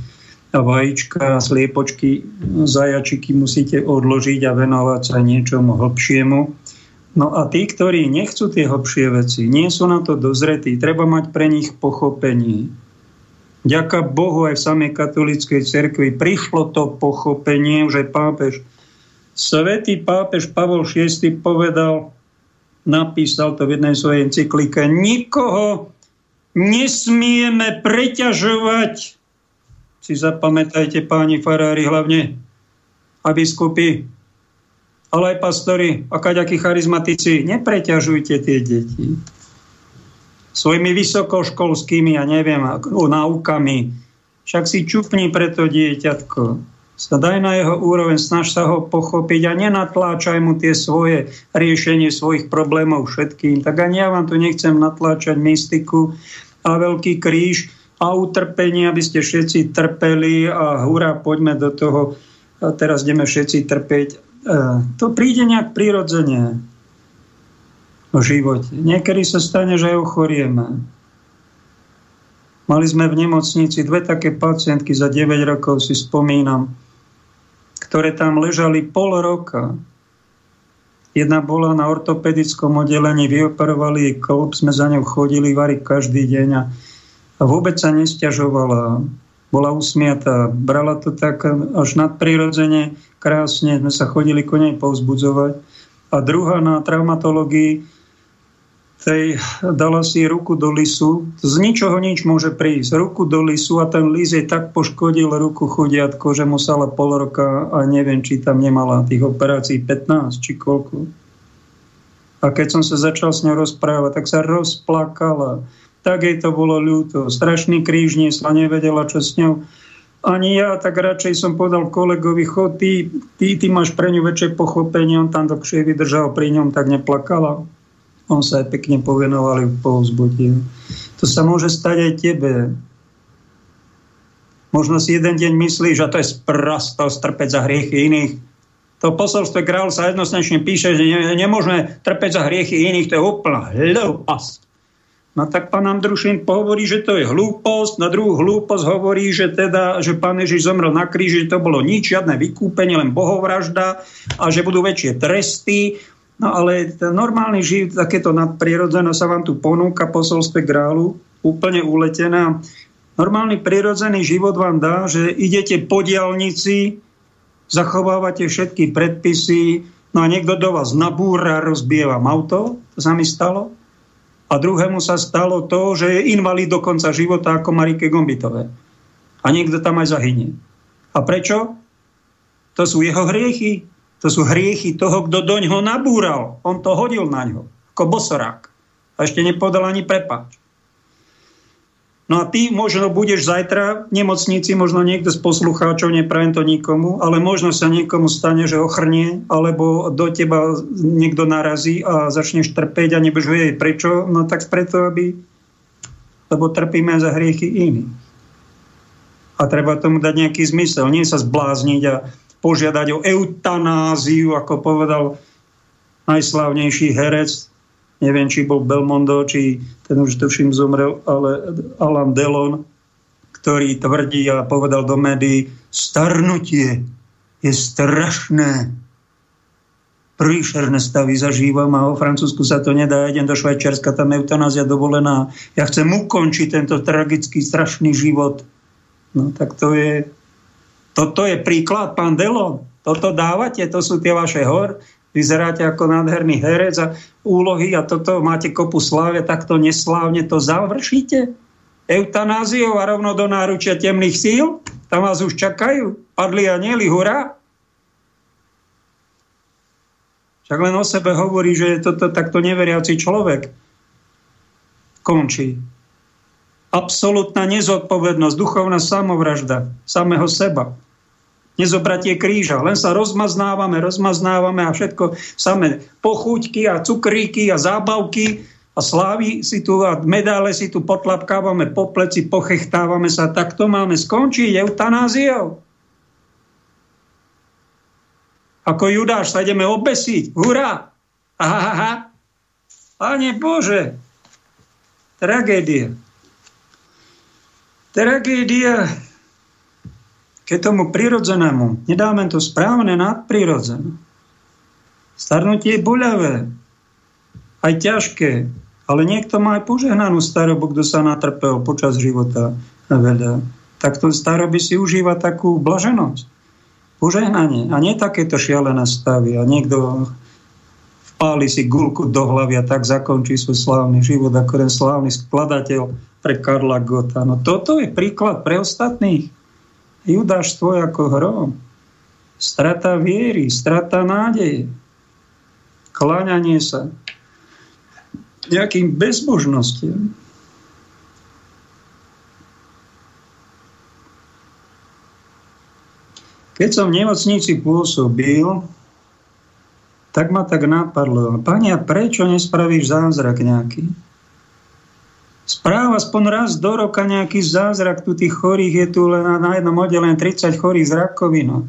a vajíčka, sliepočky, zajačiky musíte odložiť a venovať sa niečomu hlbšiemu. No a tí, ktorí nechcú tie hlbšie veci, nie sú na to dozretí, treba mať pre nich pochopenie. Ďaká Bohu aj v samej katolíckej cerkvi prišlo to pochopenie, že pápež, svetý pápež Pavol VI povedal, napísal to v jednej svojej encyklike, nikoho nesmieme preťažovať. Si zapamätajte, páni farári, hlavne a biskupy, ale aj pastori a kaďakí charizmatici, nepreťažujte tie deti svojimi vysokoškolskými, ja neviem, náukami. Však si čupni pre to dieťatko. Daj na jeho úroveň, snaž sa ho pochopiť a nenatláčaj mu tie svoje riešenie svojich problémov všetkým. Tak ani ja vám tu nechcem natláčať mystiku, a veľký kríž a utrpenie, aby ste všetci trpeli a hurá, poďme do toho, a teraz ideme všetci trpeť. E, to príde nejak prirodzene v živote. Niekedy sa stane, že aj ochorieme. Mali sme v nemocnici dve také pacientky za 9 rokov, si spomínam, ktoré tam ležali pol roka. Jedna bola na ortopedickom oddelení, vyoperovali jej kolb, sme za ňou chodili vari každý deň a, a vôbec sa nestiažovala. Bola usmiatá, brala to tak až nadprirodzene, krásne, sme sa chodili ko nej povzbudzovať. A druhá na traumatológii tej dala si ruku do lisu. Z ničoho nič môže prísť. Ruku do lisu a ten lis jej tak poškodil ruku chudiatko, že musela pol roka a neviem, či tam nemala tých operácií 15 či koľko. A keď som sa začal s ňou rozprávať, tak sa rozplakala. Tak jej to bolo ľúto. Strašný kríž niesla, nevedela, čo s ňou. Ani ja, tak radšej som povedal kolegovi, chod, ty, ty, ty máš pre ňu väčšie pochopenie, on tam dlhšie vydržal pri ňom, tak neplakala on sa aj pekne povenoval v povzbudil. To sa môže stať aj tebe. Možno si jeden deň myslíš, že to je sprostosť trpeť za hriechy iných. To posolstvo král sa jednoznačne píše, že ne, nemôžeme trpeť za hriechy iných, to je úplná hlúposť. No tak pán Andrušin hovorí, že to je hlúposť, na druhú hlúposť hovorí, že teda, že pán Ježiš zomrel na kríži, že to bolo nič, žiadne vykúpenie, len bohovražda a že budú väčšie tresty No ale normálny život, takéto nadprirodzené sa vám tu ponúka posolstve grálu, úplne uletená. Normálny prirodzený život vám dá, že idete po diálnici, zachovávate všetky predpisy, no a niekto do vás nabúra, rozbije vám auto, to sa mi stalo. A druhému sa stalo to, že je invalid do konca života ako Marike Gombitové. A niekto tam aj zahynie. A prečo? To sú jeho hriechy. To sú hriechy toho, kto do ňoho nabúral. On to hodil na ňo, ako bosorák. A ešte nepodal ani prepáč. No a ty možno budeš zajtra v nemocnici, možno niekto z poslucháčov, neprajem to nikomu, ale možno sa niekomu stane, že ochrnie, alebo do teba niekto narazí a začneš trpeť a nebudeš vedieť prečo, no tak preto, aby lebo trpíme za hriechy iných. A treba tomu dať nejaký zmysel. Nie sa zblázniť a požiadať o eutanáziu, ako povedal najslávnejší herec, neviem, či bol Belmondo, či ten už tuším zomrel, ale Alan Delon, ktorý tvrdí a povedal do médií, starnutie je strašné. Príšerné stavy zažívam a o Francúzsku sa to nedá. Idem do Švajčiarska, tam eutanázia dovolená. Ja chcem ukončiť tento tragický, strašný život. No tak to je toto je príklad, pán Delo. Toto dávate, to sú tie vaše hor. Vyzeráte ako nádherný herec a úlohy a toto máte kopu slávy, tak to neslávne to završíte. Eutanáziou a rovno do náručia temných síl. Tam vás už čakajú. Padli anieli, hurá. Však len o sebe hovorí, že je toto takto neveriaci človek. Končí. Absolutná nezodpovednosť, duchovná samovražda samého seba. Nezobratie kríža. Len sa rozmaznávame, rozmaznávame a všetko samé pochuťky a cukríky a zábavky a slávy si tu a medále si tu potlapkávame po pleci, pochechtávame sa. Tak to máme skončiť eutanáziou. Ako Judáš sa ideme obesiť. Hurá! Aha, Pane Bože! Tragédia. Tragédia, keď tomu prirodzenému nedáme to správne nadprirodzené. Starnutie je boľavé, aj ťažké, ale niekto má aj požehnanú starobu, kto sa natrpel počas života veľa. Tak to staroby si užíva takú blaženosť, požehnanie a nie takéto šialené stavy. A niekto vpáli si gulku do hlavy a tak zakončí svoj slávny život ako ten slávny skladateľ pre Karla Gota. No toto je príklad pre ostatných. Judáštvo ako hrom. Strata viery, strata nádeje. Kláňanie sa nejakým bezbožnostiam. Keď som v nemocnici pôsobil, tak ma tak napadlo, pani, a prečo nespravíš zázrak nejaký? Správa aspoň raz do roka nejaký zázrak, tu tých chorých je tu len na jednom oddelen 30 chorých z rakovinou.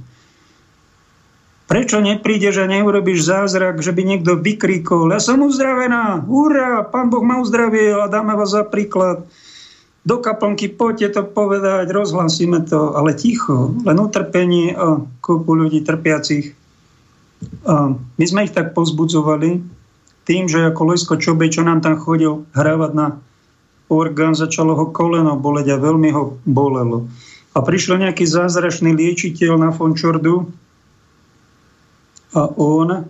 Prečo nepríde, že neurobiš zázrak, že by niekto vykríkol, ja som uzdravená, hurá, pán Boh ma uzdravil a dáme vás za príklad. Do kaplnky poďte to povedať, rozhlasíme to, ale ticho, len utrpenie a kúpu ľudí trpiacich. A my sme ich tak pozbudzovali tým, že ako Lojsko Čobej, čo nám tam chodil hrávať na orgán, začalo ho koleno boleť a veľmi ho bolelo. A prišiel nejaký zázračný liečiteľ na Fončordu, a on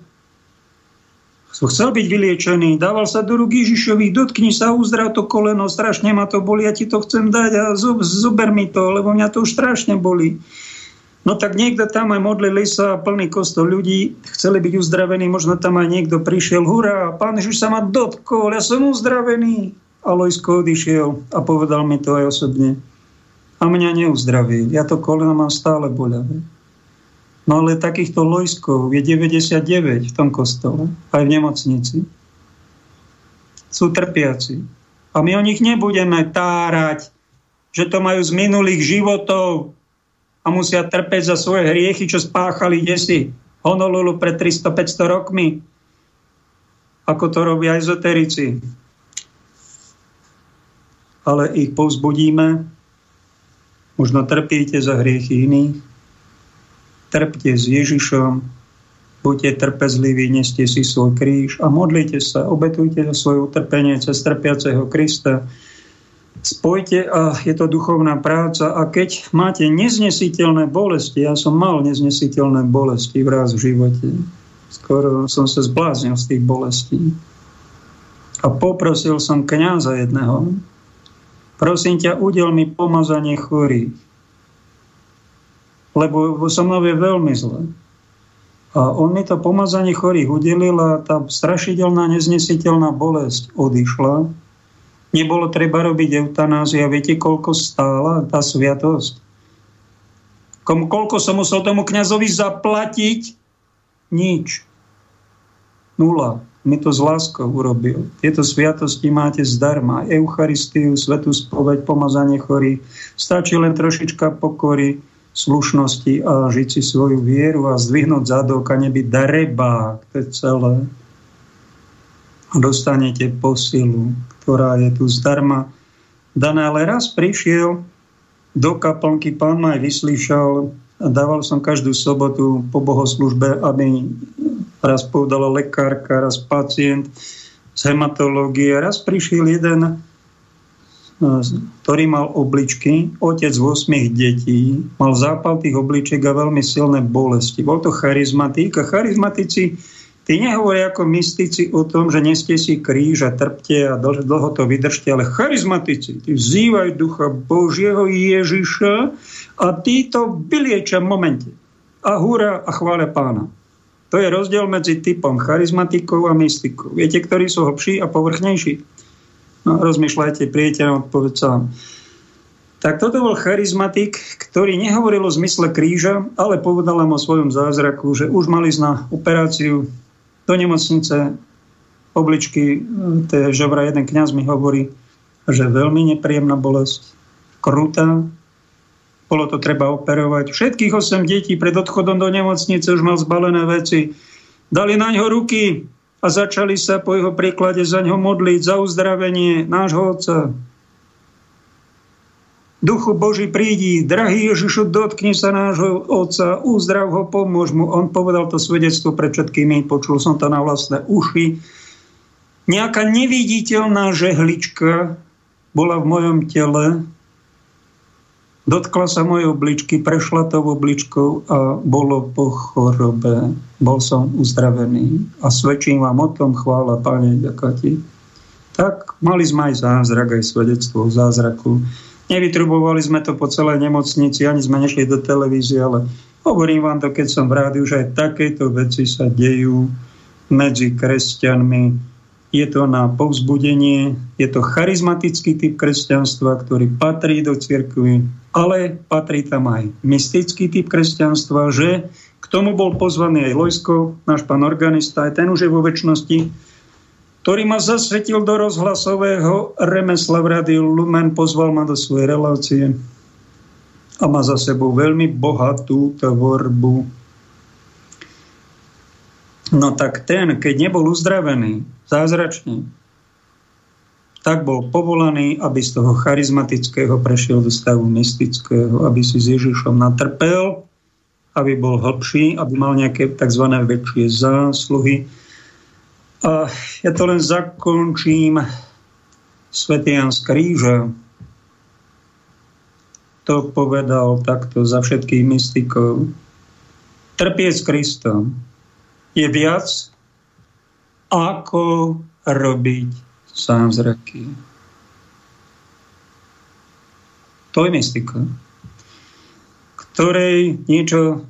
chcel byť vyliečený, dával sa do rúk Ježišovi, dotkni sa, uzdrav to koleno, strašne ma to boli, ja ti to chcem dať a zober mi to, lebo mňa to už strašne boli. No tak niekto tam aj modlili sa, plný kostol ľudí, chceli byť uzdravení, možno tam aj niekto prišiel, hurá, pán Ježiš sa ma dotkol, ja som uzdravený. A Lojsko odišiel a povedal mi to aj osobne. A mňa neuzdravil. Ja to koleno mám stále boľavé. No ale takýchto lojskov je 99 v tom kostole, aj v nemocnici. Sú trpiaci. A my o nich nebudeme tárať, že to majú z minulých životov a musia trpeť za svoje hriechy, čo spáchali desi Honolulu pred 300-500 rokmi, ako to robia ezoterici. Ale ich povzbudíme, možno trpíte za hriechy iných, trpte s Ježišom, buďte trpezliví, neste si svoj kríž a modlite sa, obetujte za svoje utrpenie cez trpiaceho Krista. Spojte a je to duchovná práca. A keď máte neznesiteľné bolesti, ja som mal neznesiteľné bolesti v raz v živote, skoro som sa zbláznil z tých bolestí. A poprosil som kniaza jedného, prosím ťa, udel mi pomazanie chorých lebo so mnou je veľmi zle. A on mi to pomazanie chorých udelil a tá strašidelná, neznesiteľná bolesť odišla. Nebolo treba robiť eutanázia. Viete, koľko stála tá sviatosť? Kom, koľko som musel tomu kňazovi zaplatiť? Nič. Nula. Mi to s láskou urobil. Tieto sviatosti máte zdarma. Eucharistiu, svetú spoveď, pomazanie chorých. Stačí len trošička pokory slušnosti a žiť si svoju vieru a zdvihnúť zadok a nebyť darebák, to je celé. A dostanete posilu, ktorá je tu zdarma daná. Ale raz prišiel do kaplnky, pán ma aj vyslýšal a dával som každú sobotu po bohoslužbe, aby raz povedala lekárka, raz pacient z hematológie. Raz prišiel jeden ktorý mal obličky, otec 8 detí, mal zápal tých obličiek a veľmi silné bolesti. Bol to charizmatik a charizmatici Tí nehovoria ako mystici o tom, že neste si kríž a trpte a dlho, to vydržte, ale charizmatici, tí vzývajú ducha Božieho Ježiša a tí to vyliečia v momente. A húra a chvália pána. To je rozdiel medzi typom charizmatikov a mystikov. Viete, ktorí sú hlbší a povrchnejší? No, rozmýšľajte, prijete na odpoveď sám. Tak toto bol charizmatik, ktorý nehovoril o zmysle kríža, ale povedal nám o svojom zázraku, že už mali na operáciu do nemocnice obličky, to je, že vraj jeden kňaz mi hovorí, že veľmi nepríjemná bolesť, krutá, bolo to treba operovať. Všetkých 8 detí pred odchodom do nemocnice už mal zbalené veci. Dali na ňo ruky, a začali sa po jeho príklade za ňo modliť za uzdravenie nášho Otca. Duchu Boží prídi, drahý Ježišu, dotkni sa nášho Otca, uzdrav ho, pomôž mu. On povedal to svedectvo pred všetkými, počul som to na vlastné uši. Nejaká neviditeľná žehlička bola v mojom tele, Dotkla sa mojej obličky, prešla tou obličkou a bolo po chorobe. Bol som uzdravený a svedčím vám o tom, chvála Pane, ďaká. Tak mali sme aj zázrak, aj svedectvo zázraku. Nevytrubovali sme to po celej nemocnici, ani sme nešli do televízie, ale hovorím vám to, keď som v rádiu, že aj takéto veci sa dejú medzi kresťanmi, je to na povzbudenie, je to charizmatický typ kresťanstva, ktorý patrí do cirkvy, ale patrí tam aj mystický typ kresťanstva, že k tomu bol pozvaný aj Lojsko, náš pán organista, aj ten už je vo väčšnosti. ktorý ma zasvetil do rozhlasového remesla v Radiu Lumen, pozval ma do svojej relácie a má za sebou veľmi bohatú tvorbu. No tak ten, keď nebol uzdravený zázračne, tak bol povolaný, aby z toho charizmatického prešiel do stavu mystického, aby si s Ježišom natrpel, aby bol hlbší, aby mal nejaké tzv. väčšie zásluhy. A ja to len zakončím. Svetý Jan z Kríža to povedal takto za všetkých mystikov. Trpieť s Kristom je viac ako robiť zázraky. To je mystika, ktorej niečo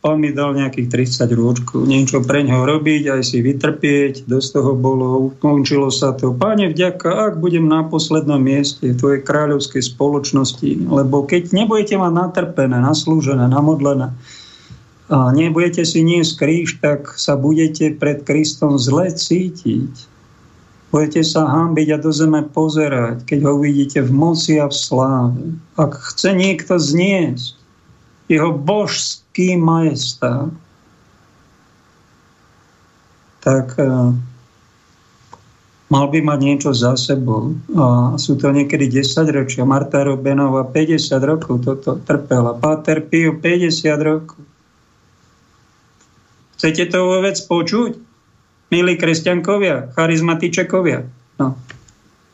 on mi dal nejakých 30 rôčkov, niečo pre ňo robiť, aj si vytrpieť, dosť toho bolo, ukončilo sa to. Páne, vďaka, ak budem na poslednom mieste tvojej kráľovskej spoločnosti, lebo keď nebudete mať natrpené, naslúžené, namodlené, nebudete si nie kríž, tak sa budete pred Kristom zle cítiť. Budete sa hambiť a do zeme pozerať, keď ho uvidíte v moci a v sláve. Ak chce niekto zniesť jeho božský majestát, tak uh, mal by mať niečo za sebou. A sú to niekedy 10 ročia. Marta Robenová 50 rokov toto trpela. Páter Pio 50 rokov. Chcete to vôbec počuť? milí kresťankovia, charizmatičekovia. No.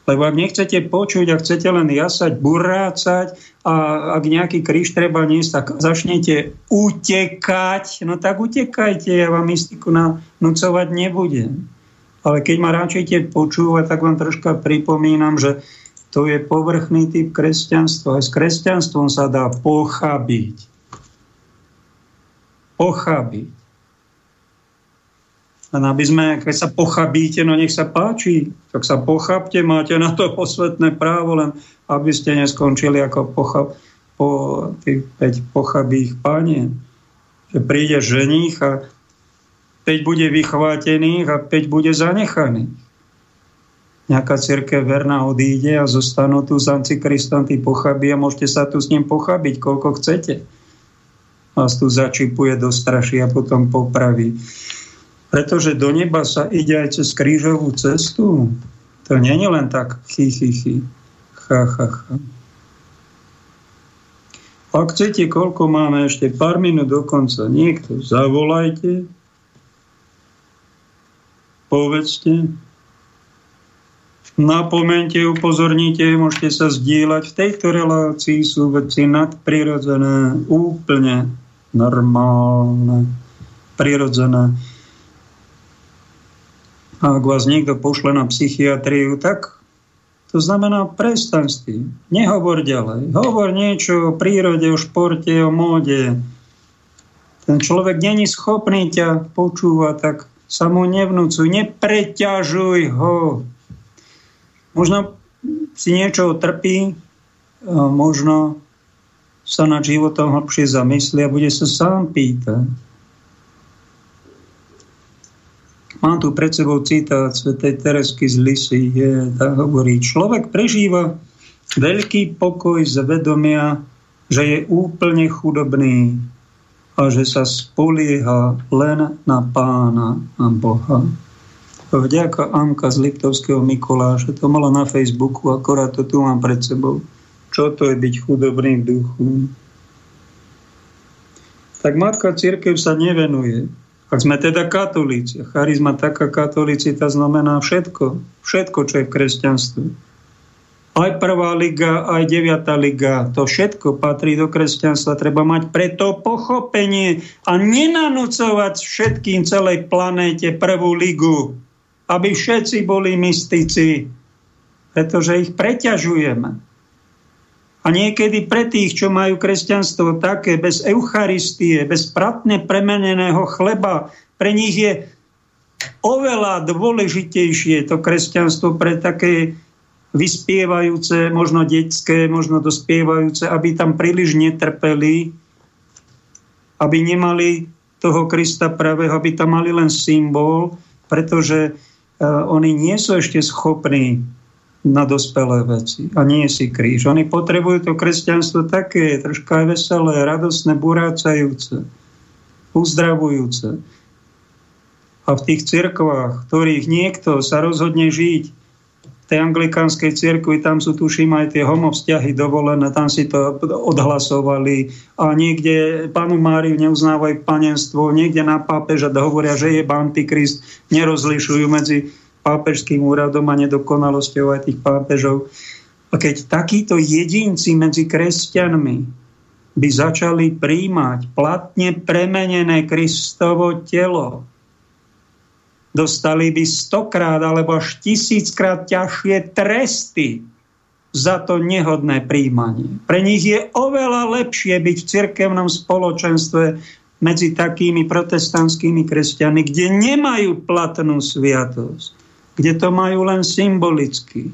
Lebo ak nechcete počuť a chcete len jasať, burácať a ak nejaký kríž treba niesť, tak začnete utekať. No tak utekajte, ja vám mystiku nanúcovať nebudem. Ale keď ma radšejte počúvať, tak vám troška pripomínam, že to je povrchný typ kresťanstva. Aj s kresťanstvom sa dá pochabiť. Pochabiť. Len aby sme, keď sa pochabíte, no nech sa páči, tak sa pochabte, máte na to posvetné právo, len aby ste neskončili ako pochab, po tých 5 pochabých panien. Že príde ženích a 5 bude vychvátených a 5 bude zanechaných. Nejaká církev verná odíde a zostanú tu z antikristom tí pochabí a môžete sa tu s ním pochabiť, koľko chcete. Vás tu začipuje, dostraší a potom popraví. Pretože do neba sa ide aj cez krížovú cestu. To nie je len tak chy, chy, chy. Cha, cha, cha. Ak chcete, koľko máme ešte pár minút do konca, niekto zavolajte, povedzte, napomente, upozornite, môžete sa zdieľať. V tejto relácii sú veci nadprirodzené, úplne normálne, prirodzené. A ak vás niekto pošle na psychiatriu, tak to znamená prestaň s tým. Nehovor ďalej. Hovor niečo o prírode, o športe, o móde. Ten človek není schopný ťa počúvať, tak sa mu nevnúcuj, nepreťažuj ho. Možno si niečo trpí, možno sa nad životom hlbšie zamyslí a bude sa sám pýtať Mám tu pred sebou citát svätej Teresky z Lisy, tak hovorí, človek prežíva veľký pokoj z vedomia, že je úplne chudobný a že sa spolieha len na pána a Boha. Vďaka Anka z Liptovského Mikuláša, to mala na Facebooku, akorát to tu mám pred sebou. Čo to je byť chudobný v duchu? Tak Matka Církev sa nevenuje ak sme teda katolíci, charizma taká katolicita znamená všetko, všetko, čo je v kresťanstve. Aj prvá liga, aj deviatá liga, to všetko patrí do kresťanstva. Treba mať preto pochopenie a nenanúcovať všetkým celej planéte prvú ligu, aby všetci boli mystici, pretože ich preťažujeme. A niekedy pre tých, čo majú kresťanstvo také, bez Eucharistie, bez pratne premeneného chleba, pre nich je oveľa dôležitejšie to kresťanstvo pre také vyspievajúce, možno detské, možno dospievajúce, aby tam príliš netrpeli, aby nemali toho Krista pravého, aby tam mali len symbol, pretože oni nie sú ešte schopní na dospelé veci. A nie si kríž. Oni potrebujú to kresťanstvo také, troška aj veselé, radosné, burácajúce, uzdravujúce. A v tých cirkvách, ktorých niekto sa rozhodne žiť tej anglikánskej cirkvi, tam sú tuším aj tie homovzťahy dovolené, tam si to odhlasovali a niekde panu Máriu neuznávajú panenstvo, niekde na pápeža hovoria, že je antikrist, nerozlišujú medzi pápežským úradom a nedokonalosťou aj tých pápežov. A keď takíto jedinci medzi kresťanmi by začali príjmať platne premenené Kristovo telo, dostali by stokrát alebo až tisíckrát ťažšie tresty za to nehodné príjmanie. Pre nich je oveľa lepšie byť v cirkevnom spoločenstve medzi takými protestantskými kresťanmi, kde nemajú platnú sviatosť, kde to majú len symbolicky.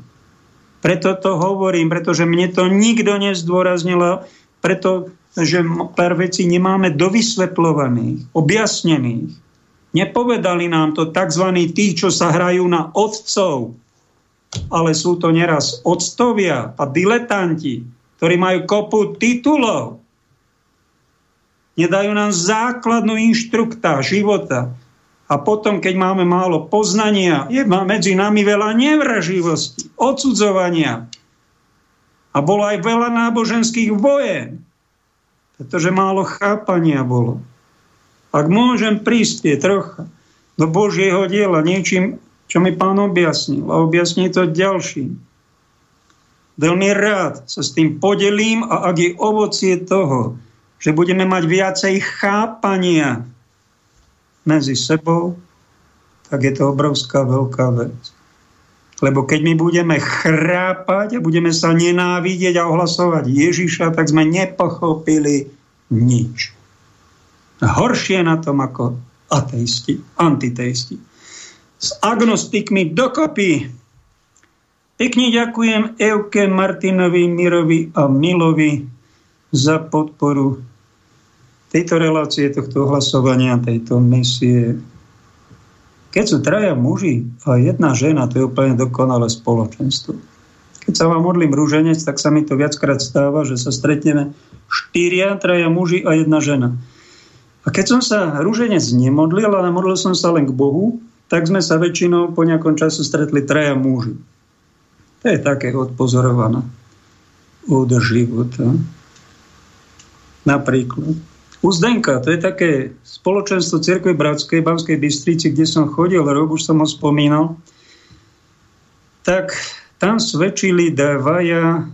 Preto to hovorím, pretože mne to nikto nezdôraznil, pretože pár vecí nemáme dovysvetľovaných, objasnených. Nepovedali nám to tzv. tí, čo sa hrajú na otcov, ale sú to neraz otcovia a diletanti, ktorí majú kopu titulov. Nedajú nám základnú inštrukta života. A potom, keď máme málo poznania, je medzi nami veľa nevraživosti, odsudzovania. A bolo aj veľa náboženských vojen, pretože málo chápania bolo. Ak môžem prispieť trocha do Božieho diela niečím, čo mi pán objasnil a objasní to ďalším. Veľmi rád sa s tým podelím a ak je ovocie toho, že budeme mať viacej chápania medzi sebou, tak je to obrovská veľká vec. Lebo keď my budeme chrápať a budeme sa nenávidieť a ohlasovať Ježiša, tak sme nepochopili nič horšie na tom ako ateisti, antiteisti. S agnostikmi dokopy. Pekne ďakujem Euke, Martinovi, Mirovi a Milovi za podporu tejto relácie, tohto hlasovania, tejto misie. Keď sú traja muži a jedna žena, to je úplne dokonalé spoločenstvo. Keď sa vám modlím rúženec, tak sa mi to viackrát stáva, že sa stretneme štyria, traja muži a jedna žena. A keď som sa rúženec nemodlil, ale modlil som sa len k Bohu, tak sme sa väčšinou po nejakom čase stretli traja muži. To je také odpozorované od života. Napríklad. U Zdenka, to je také spoločenstvo Cirkve Bratskej, Banskej Bystrici, kde som chodil rok, už som ho spomínal, tak tam svedčili dvaja,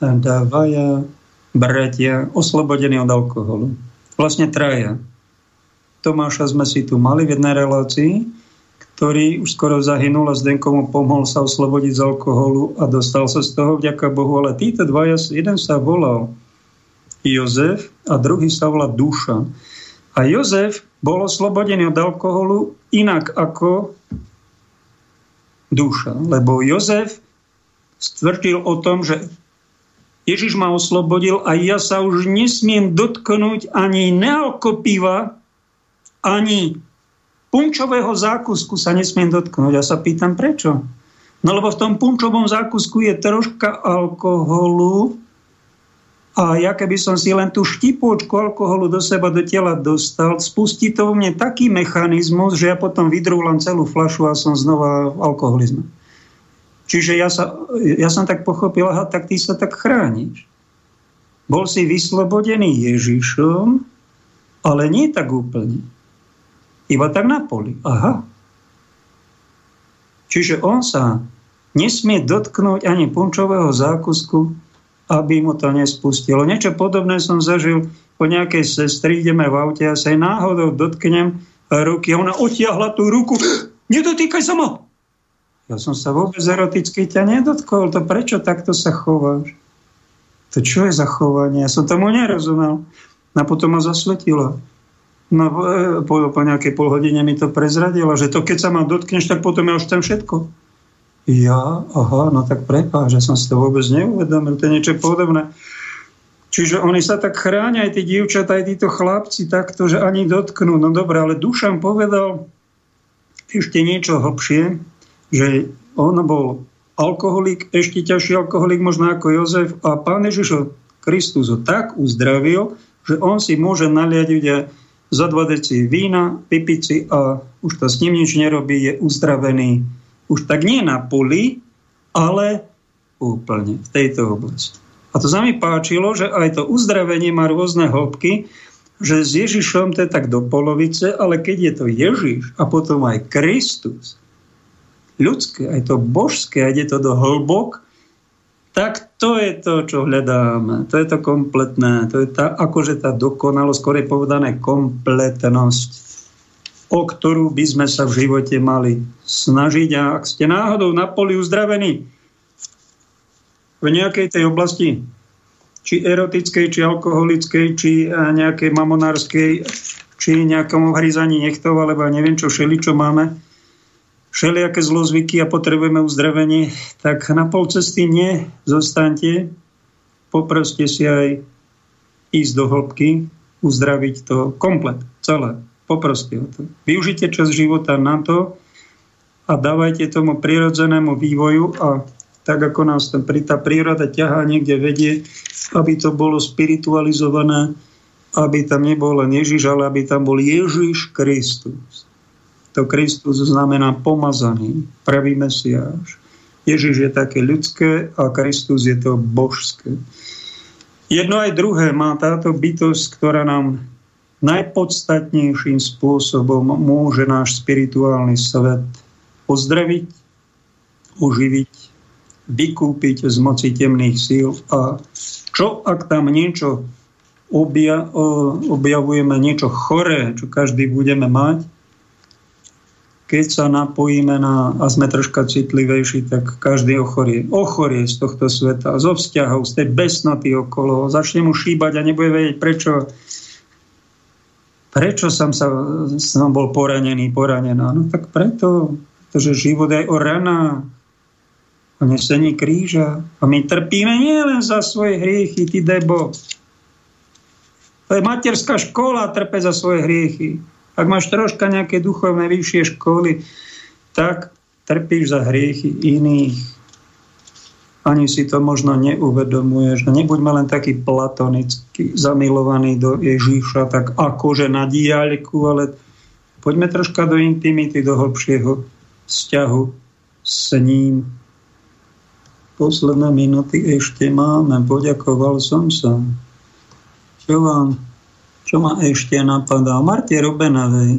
dvaja bratia oslobodení od alkoholu vlastne traja. Tomáša sme si tu mali v jednej relácii, ktorý už skoro zahynul a Zdenko mu pomohol sa oslobodiť z alkoholu a dostal sa z toho vďaka Bohu. Ale títo dvaja, jeden sa volal Jozef a druhý sa volá Duša. A Jozef bol oslobodený od alkoholu inak ako duša. Lebo Jozef stvrdil o tom, že Ježiš ma oslobodil a ja sa už nesmiem dotknúť ani nealkopiva, ani punčového zákusku sa nesmiem dotknúť. Ja sa pýtam, prečo? No lebo v tom punčovom zákusku je troška alkoholu a ja keby som si len tú štipočku alkoholu do seba, do tela dostal, spustí to vo mne taký mechanizmus, že ja potom vydrúlam celú flašu a som znova v alkoholizme. Čiže ja, sa, ja som tak pochopil, aha, tak ty sa tak chrániš. Bol si vyslobodený Ježišom, ale nie tak úplne. Iba tak na poli. Aha. Čiže on sa nesmie dotknúť ani punčového zákusku, aby mu to nespustilo. Niečo podobné som zažil po nejakej sestry, ideme v aute a sa jej náhodou dotknem ruky. Ona otiahla tú ruku. Nedotýkaj sa ma! Ja som sa vôbec eroticky ťa nedotkol. To prečo takto sa chováš? To čo je za chovanie? Ja som tomu nerozumel. A potom ma zasvetilo. No, e, po, po nejakej pol hodine mi to prezradilo, že to keď sa ma dotkneš, tak potom ja už tam všetko. Ja, aha, no tak prepá, že som si to vôbec neuvedomil, to je niečo podobné. Čiže oni sa tak chránia, aj tí dievčatá, aj títo chlapci takto, že ani dotknú. No dobre, ale Dušan povedal, ešte niečo hlbšie, že on bol alkoholik, ešte ťažší alkoholik možno ako Jozef a pán Ježiš Kristus ho tak uzdravil, že on si môže naliadiť za dva deci vína, si a už to s ním nič nerobí, je uzdravený. Už tak nie na poli, ale úplne v tejto oblasti. A to sa mi páčilo, že aj to uzdravenie má rôzne hĺbky, že s Ježišom to je tak do polovice, ale keď je to Ježiš a potom aj Kristus, ľudské, aj to božské, aj je to do hĺbok, tak to je to, čo hľadáme. To je to kompletné. To je tá, akože tá dokonalosť, skôr je povedané kompletnosť, o ktorú by sme sa v živote mali snažiť. A ak ste náhodou na poli uzdravení v nejakej tej oblasti, či erotickej, či alkoholickej, či nejakej mamonárskej, či nejakom hryzaní nechtov, alebo neviem čo všeli, čo máme, všelijaké zlozvyky a potrebujeme uzdravenie, tak na pol cesty nie zostaňte, poproste si aj ísť do hĺbky, uzdraviť to komplet, celé. Poproste o to. Využite čas života na to a dávajte tomu prirodzenému vývoju a tak ako nás ten, tá príroda ťahá niekde vedie, aby to bolo spiritualizované, aby tam nebol len Ježiš, ale aby tam bol Ježiš Kristus. To Kristus znamená pomazaný, pravý Mesiáš. Ježiš je také ľudské a Kristus je to božské. Jedno aj druhé má táto bytosť, ktorá nám najpodstatnejším spôsobom môže náš spirituálny svet pozdraviť, uživiť, vykúpiť z moci temných síl. A čo ak tam niečo obja, objavujeme, niečo choré, čo každý budeme mať, keď sa napojíme na, a sme troška citlivejší, tak každý ochorie. Ochorie z tohto sveta, zo vzťahov, z tej besnoty okolo. Začne mu šíbať a nebude vedieť, prečo, prečo som, sa, som bol poranený, poranená. No tak preto, pretože život je o rana, o nesení kríža. A my trpíme nielen za svoje hriechy, ty debo. To je materská škola, trpe za svoje hriechy. Ak máš troška nejaké duchovné vyššie školy, tak trpíš za hriechy iných. Ani si to možno neuvedomuješ. Nebuďme len taký platonický, zamilovaný do Ježíša, tak akože na diaľku, ale poďme troška do intimity, do hlbšieho vzťahu s ním. Posledné minúty ešte máme. Poďakoval som sa. Čo vám čo ma ešte napadá? Martie Robenovej.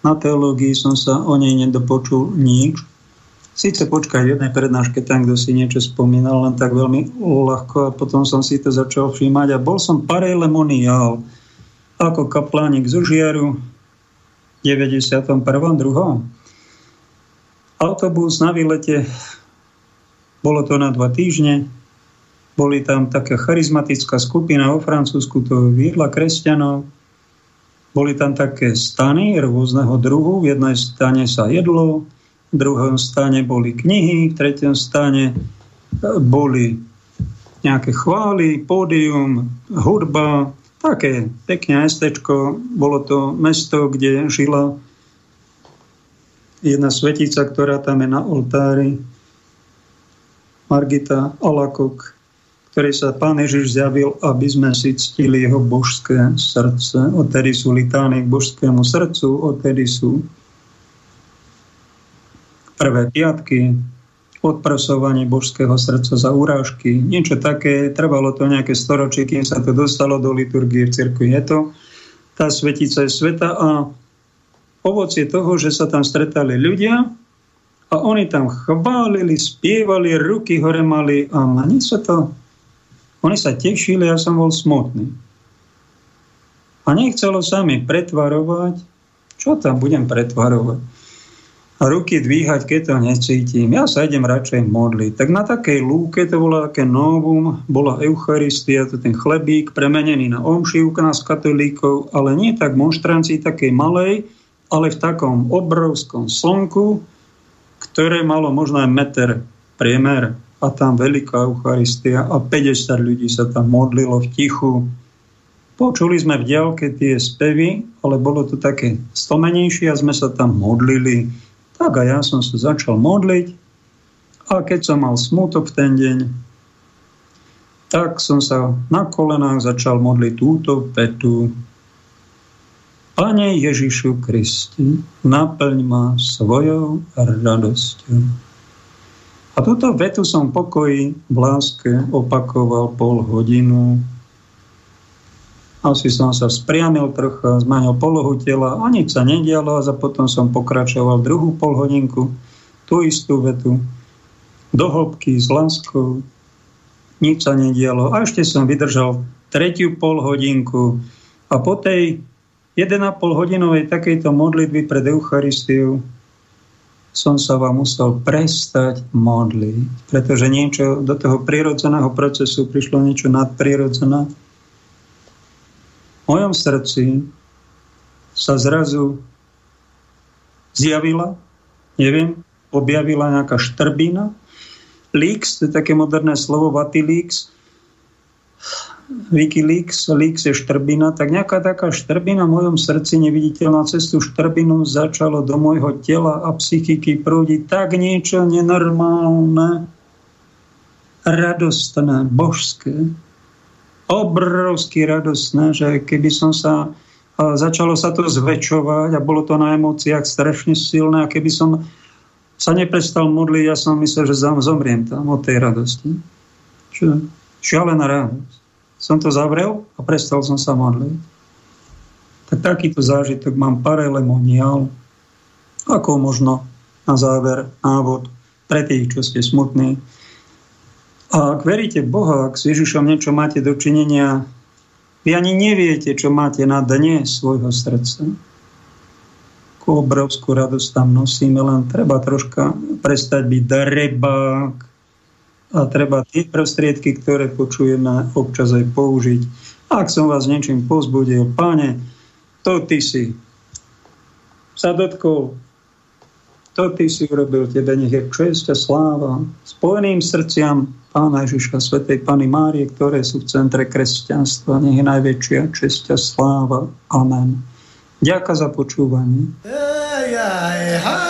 Na teológii som sa o nej nedopočul nič. Sice počkaj, v jednej prednáške tam, kto si niečo spomínal, len tak veľmi ľahko a potom som si to začal všímať a bol som parelemoniál ako kaplánik z Užiaru v 91. 2. Autobus na výlete, bolo to na dva týždne, boli tam taká charizmatická skupina vo Francúzsku, to viedla kresťanov. Boli tam také stany rôzneho druhu. V jednej stane sa jedlo, v druhom stane boli knihy, v tretom stane e, boli nejaké chvály, pódium, hudba, také pekné mestečko. Bolo to mesto, kde žila jedna svetica, ktorá tam je na oltári, Margita Alakok ktorý sa Pán Ježiš zjavil, aby sme si ctili jeho božské srdce. Odtedy sú litány k božskému srdcu, odtedy sú prvé piatky, odprosovanie božského srdca za urážky. Niečo také, trvalo to nejaké storočie, kým sa to dostalo do liturgie v cirkvi. Je to tá svetica je sveta a ovocie toho, že sa tam stretali ľudia a oni tam chválili, spievali, ruky hore mali a mne sa to oni sa tešili, ja som bol smutný. A nechcelo sa mi pretvarovať, čo tam budem pretvarovať. Ruky dvíhať, keď to necítim. Ja sa idem radšej modliť. Tak na takej lúke, to bolo také novum, bola Eucharistia, to ten chlebík premenený na omši u nás katolíkov, ale nie tak monštrancii takej malej, ale v takom obrovskom slnku, ktoré malo možno aj meter priemer a tam veľká Eucharistia a 50 ľudí sa tam modlilo v tichu. Počuli sme v diálke tie spevy, ale bolo to také stomenejšie a sme sa tam modlili. Tak a ja som sa začal modliť a keď som mal smutok v ten deň, tak som sa na kolenách začal modliť túto petu. Pane Ježišu Kristi, naplň ma svojou radosťou. A túto vetu som pokoji v láske opakoval pol hodinu. Asi som sa spriamil trocha, zmanil polohu tela a nič sa nedialo a potom som pokračoval druhú pol hodinku, tú istú vetu, do hĺbky s láskou, nič sa nedialo. A ešte som vydržal tretiu pol hodinku a po tej 1,5 hodinovej takejto modlitby pred Eucharistiou som sa vám musel prestať modliť, pretože niečo do toho prirodzeného procesu prišlo niečo nadprirodzené. Mojom srdci sa zrazu zjavila, neviem, objavila nejaká štrbina, leaks, to je také moderné slovo, Vatilix, Wikileaks, leaks je štrbina, tak nejaká taká štrbina v mojom srdci, neviditeľná cestu štrbinu, začalo do môjho tela a psychiky prúdiť tak niečo nenormálne, radostné, božské, obrovsky radostné, že keby som sa začalo sa to zväčšovať a bolo to na emóciách strašne silné a keby som sa neprestal modliť, ja som myslel, že zomriem tam od tej radosti. Čo? Šialená radosť. Som to zavrel a prestal som sa modliť. Tak takýto zážitok mám parelemoniál, ako možno na záver návod pre tých, čo ste smutní. A ak veríte Boha, ak s Ježišom niečo máte dočinenia, vy ani neviete, čo máte na dne svojho srdca akú obrovskú radosť tam nosíme, len treba troška prestať byť darebák a treba tie prostriedky, ktoré počujeme, občas aj použiť. Ak som vás niečím pozbudil, páne, to ty si sa dotkol, to ty si urobil, tebe nech je čest a sláva. Spojeným srdciam Pána Ježiša, Svetej Pany Márie, ktoré sú v centre kresťanstva, nech je najväčšia česť a sláva. Amen. Ďakujem za počúvanie. Hey, hey, hey.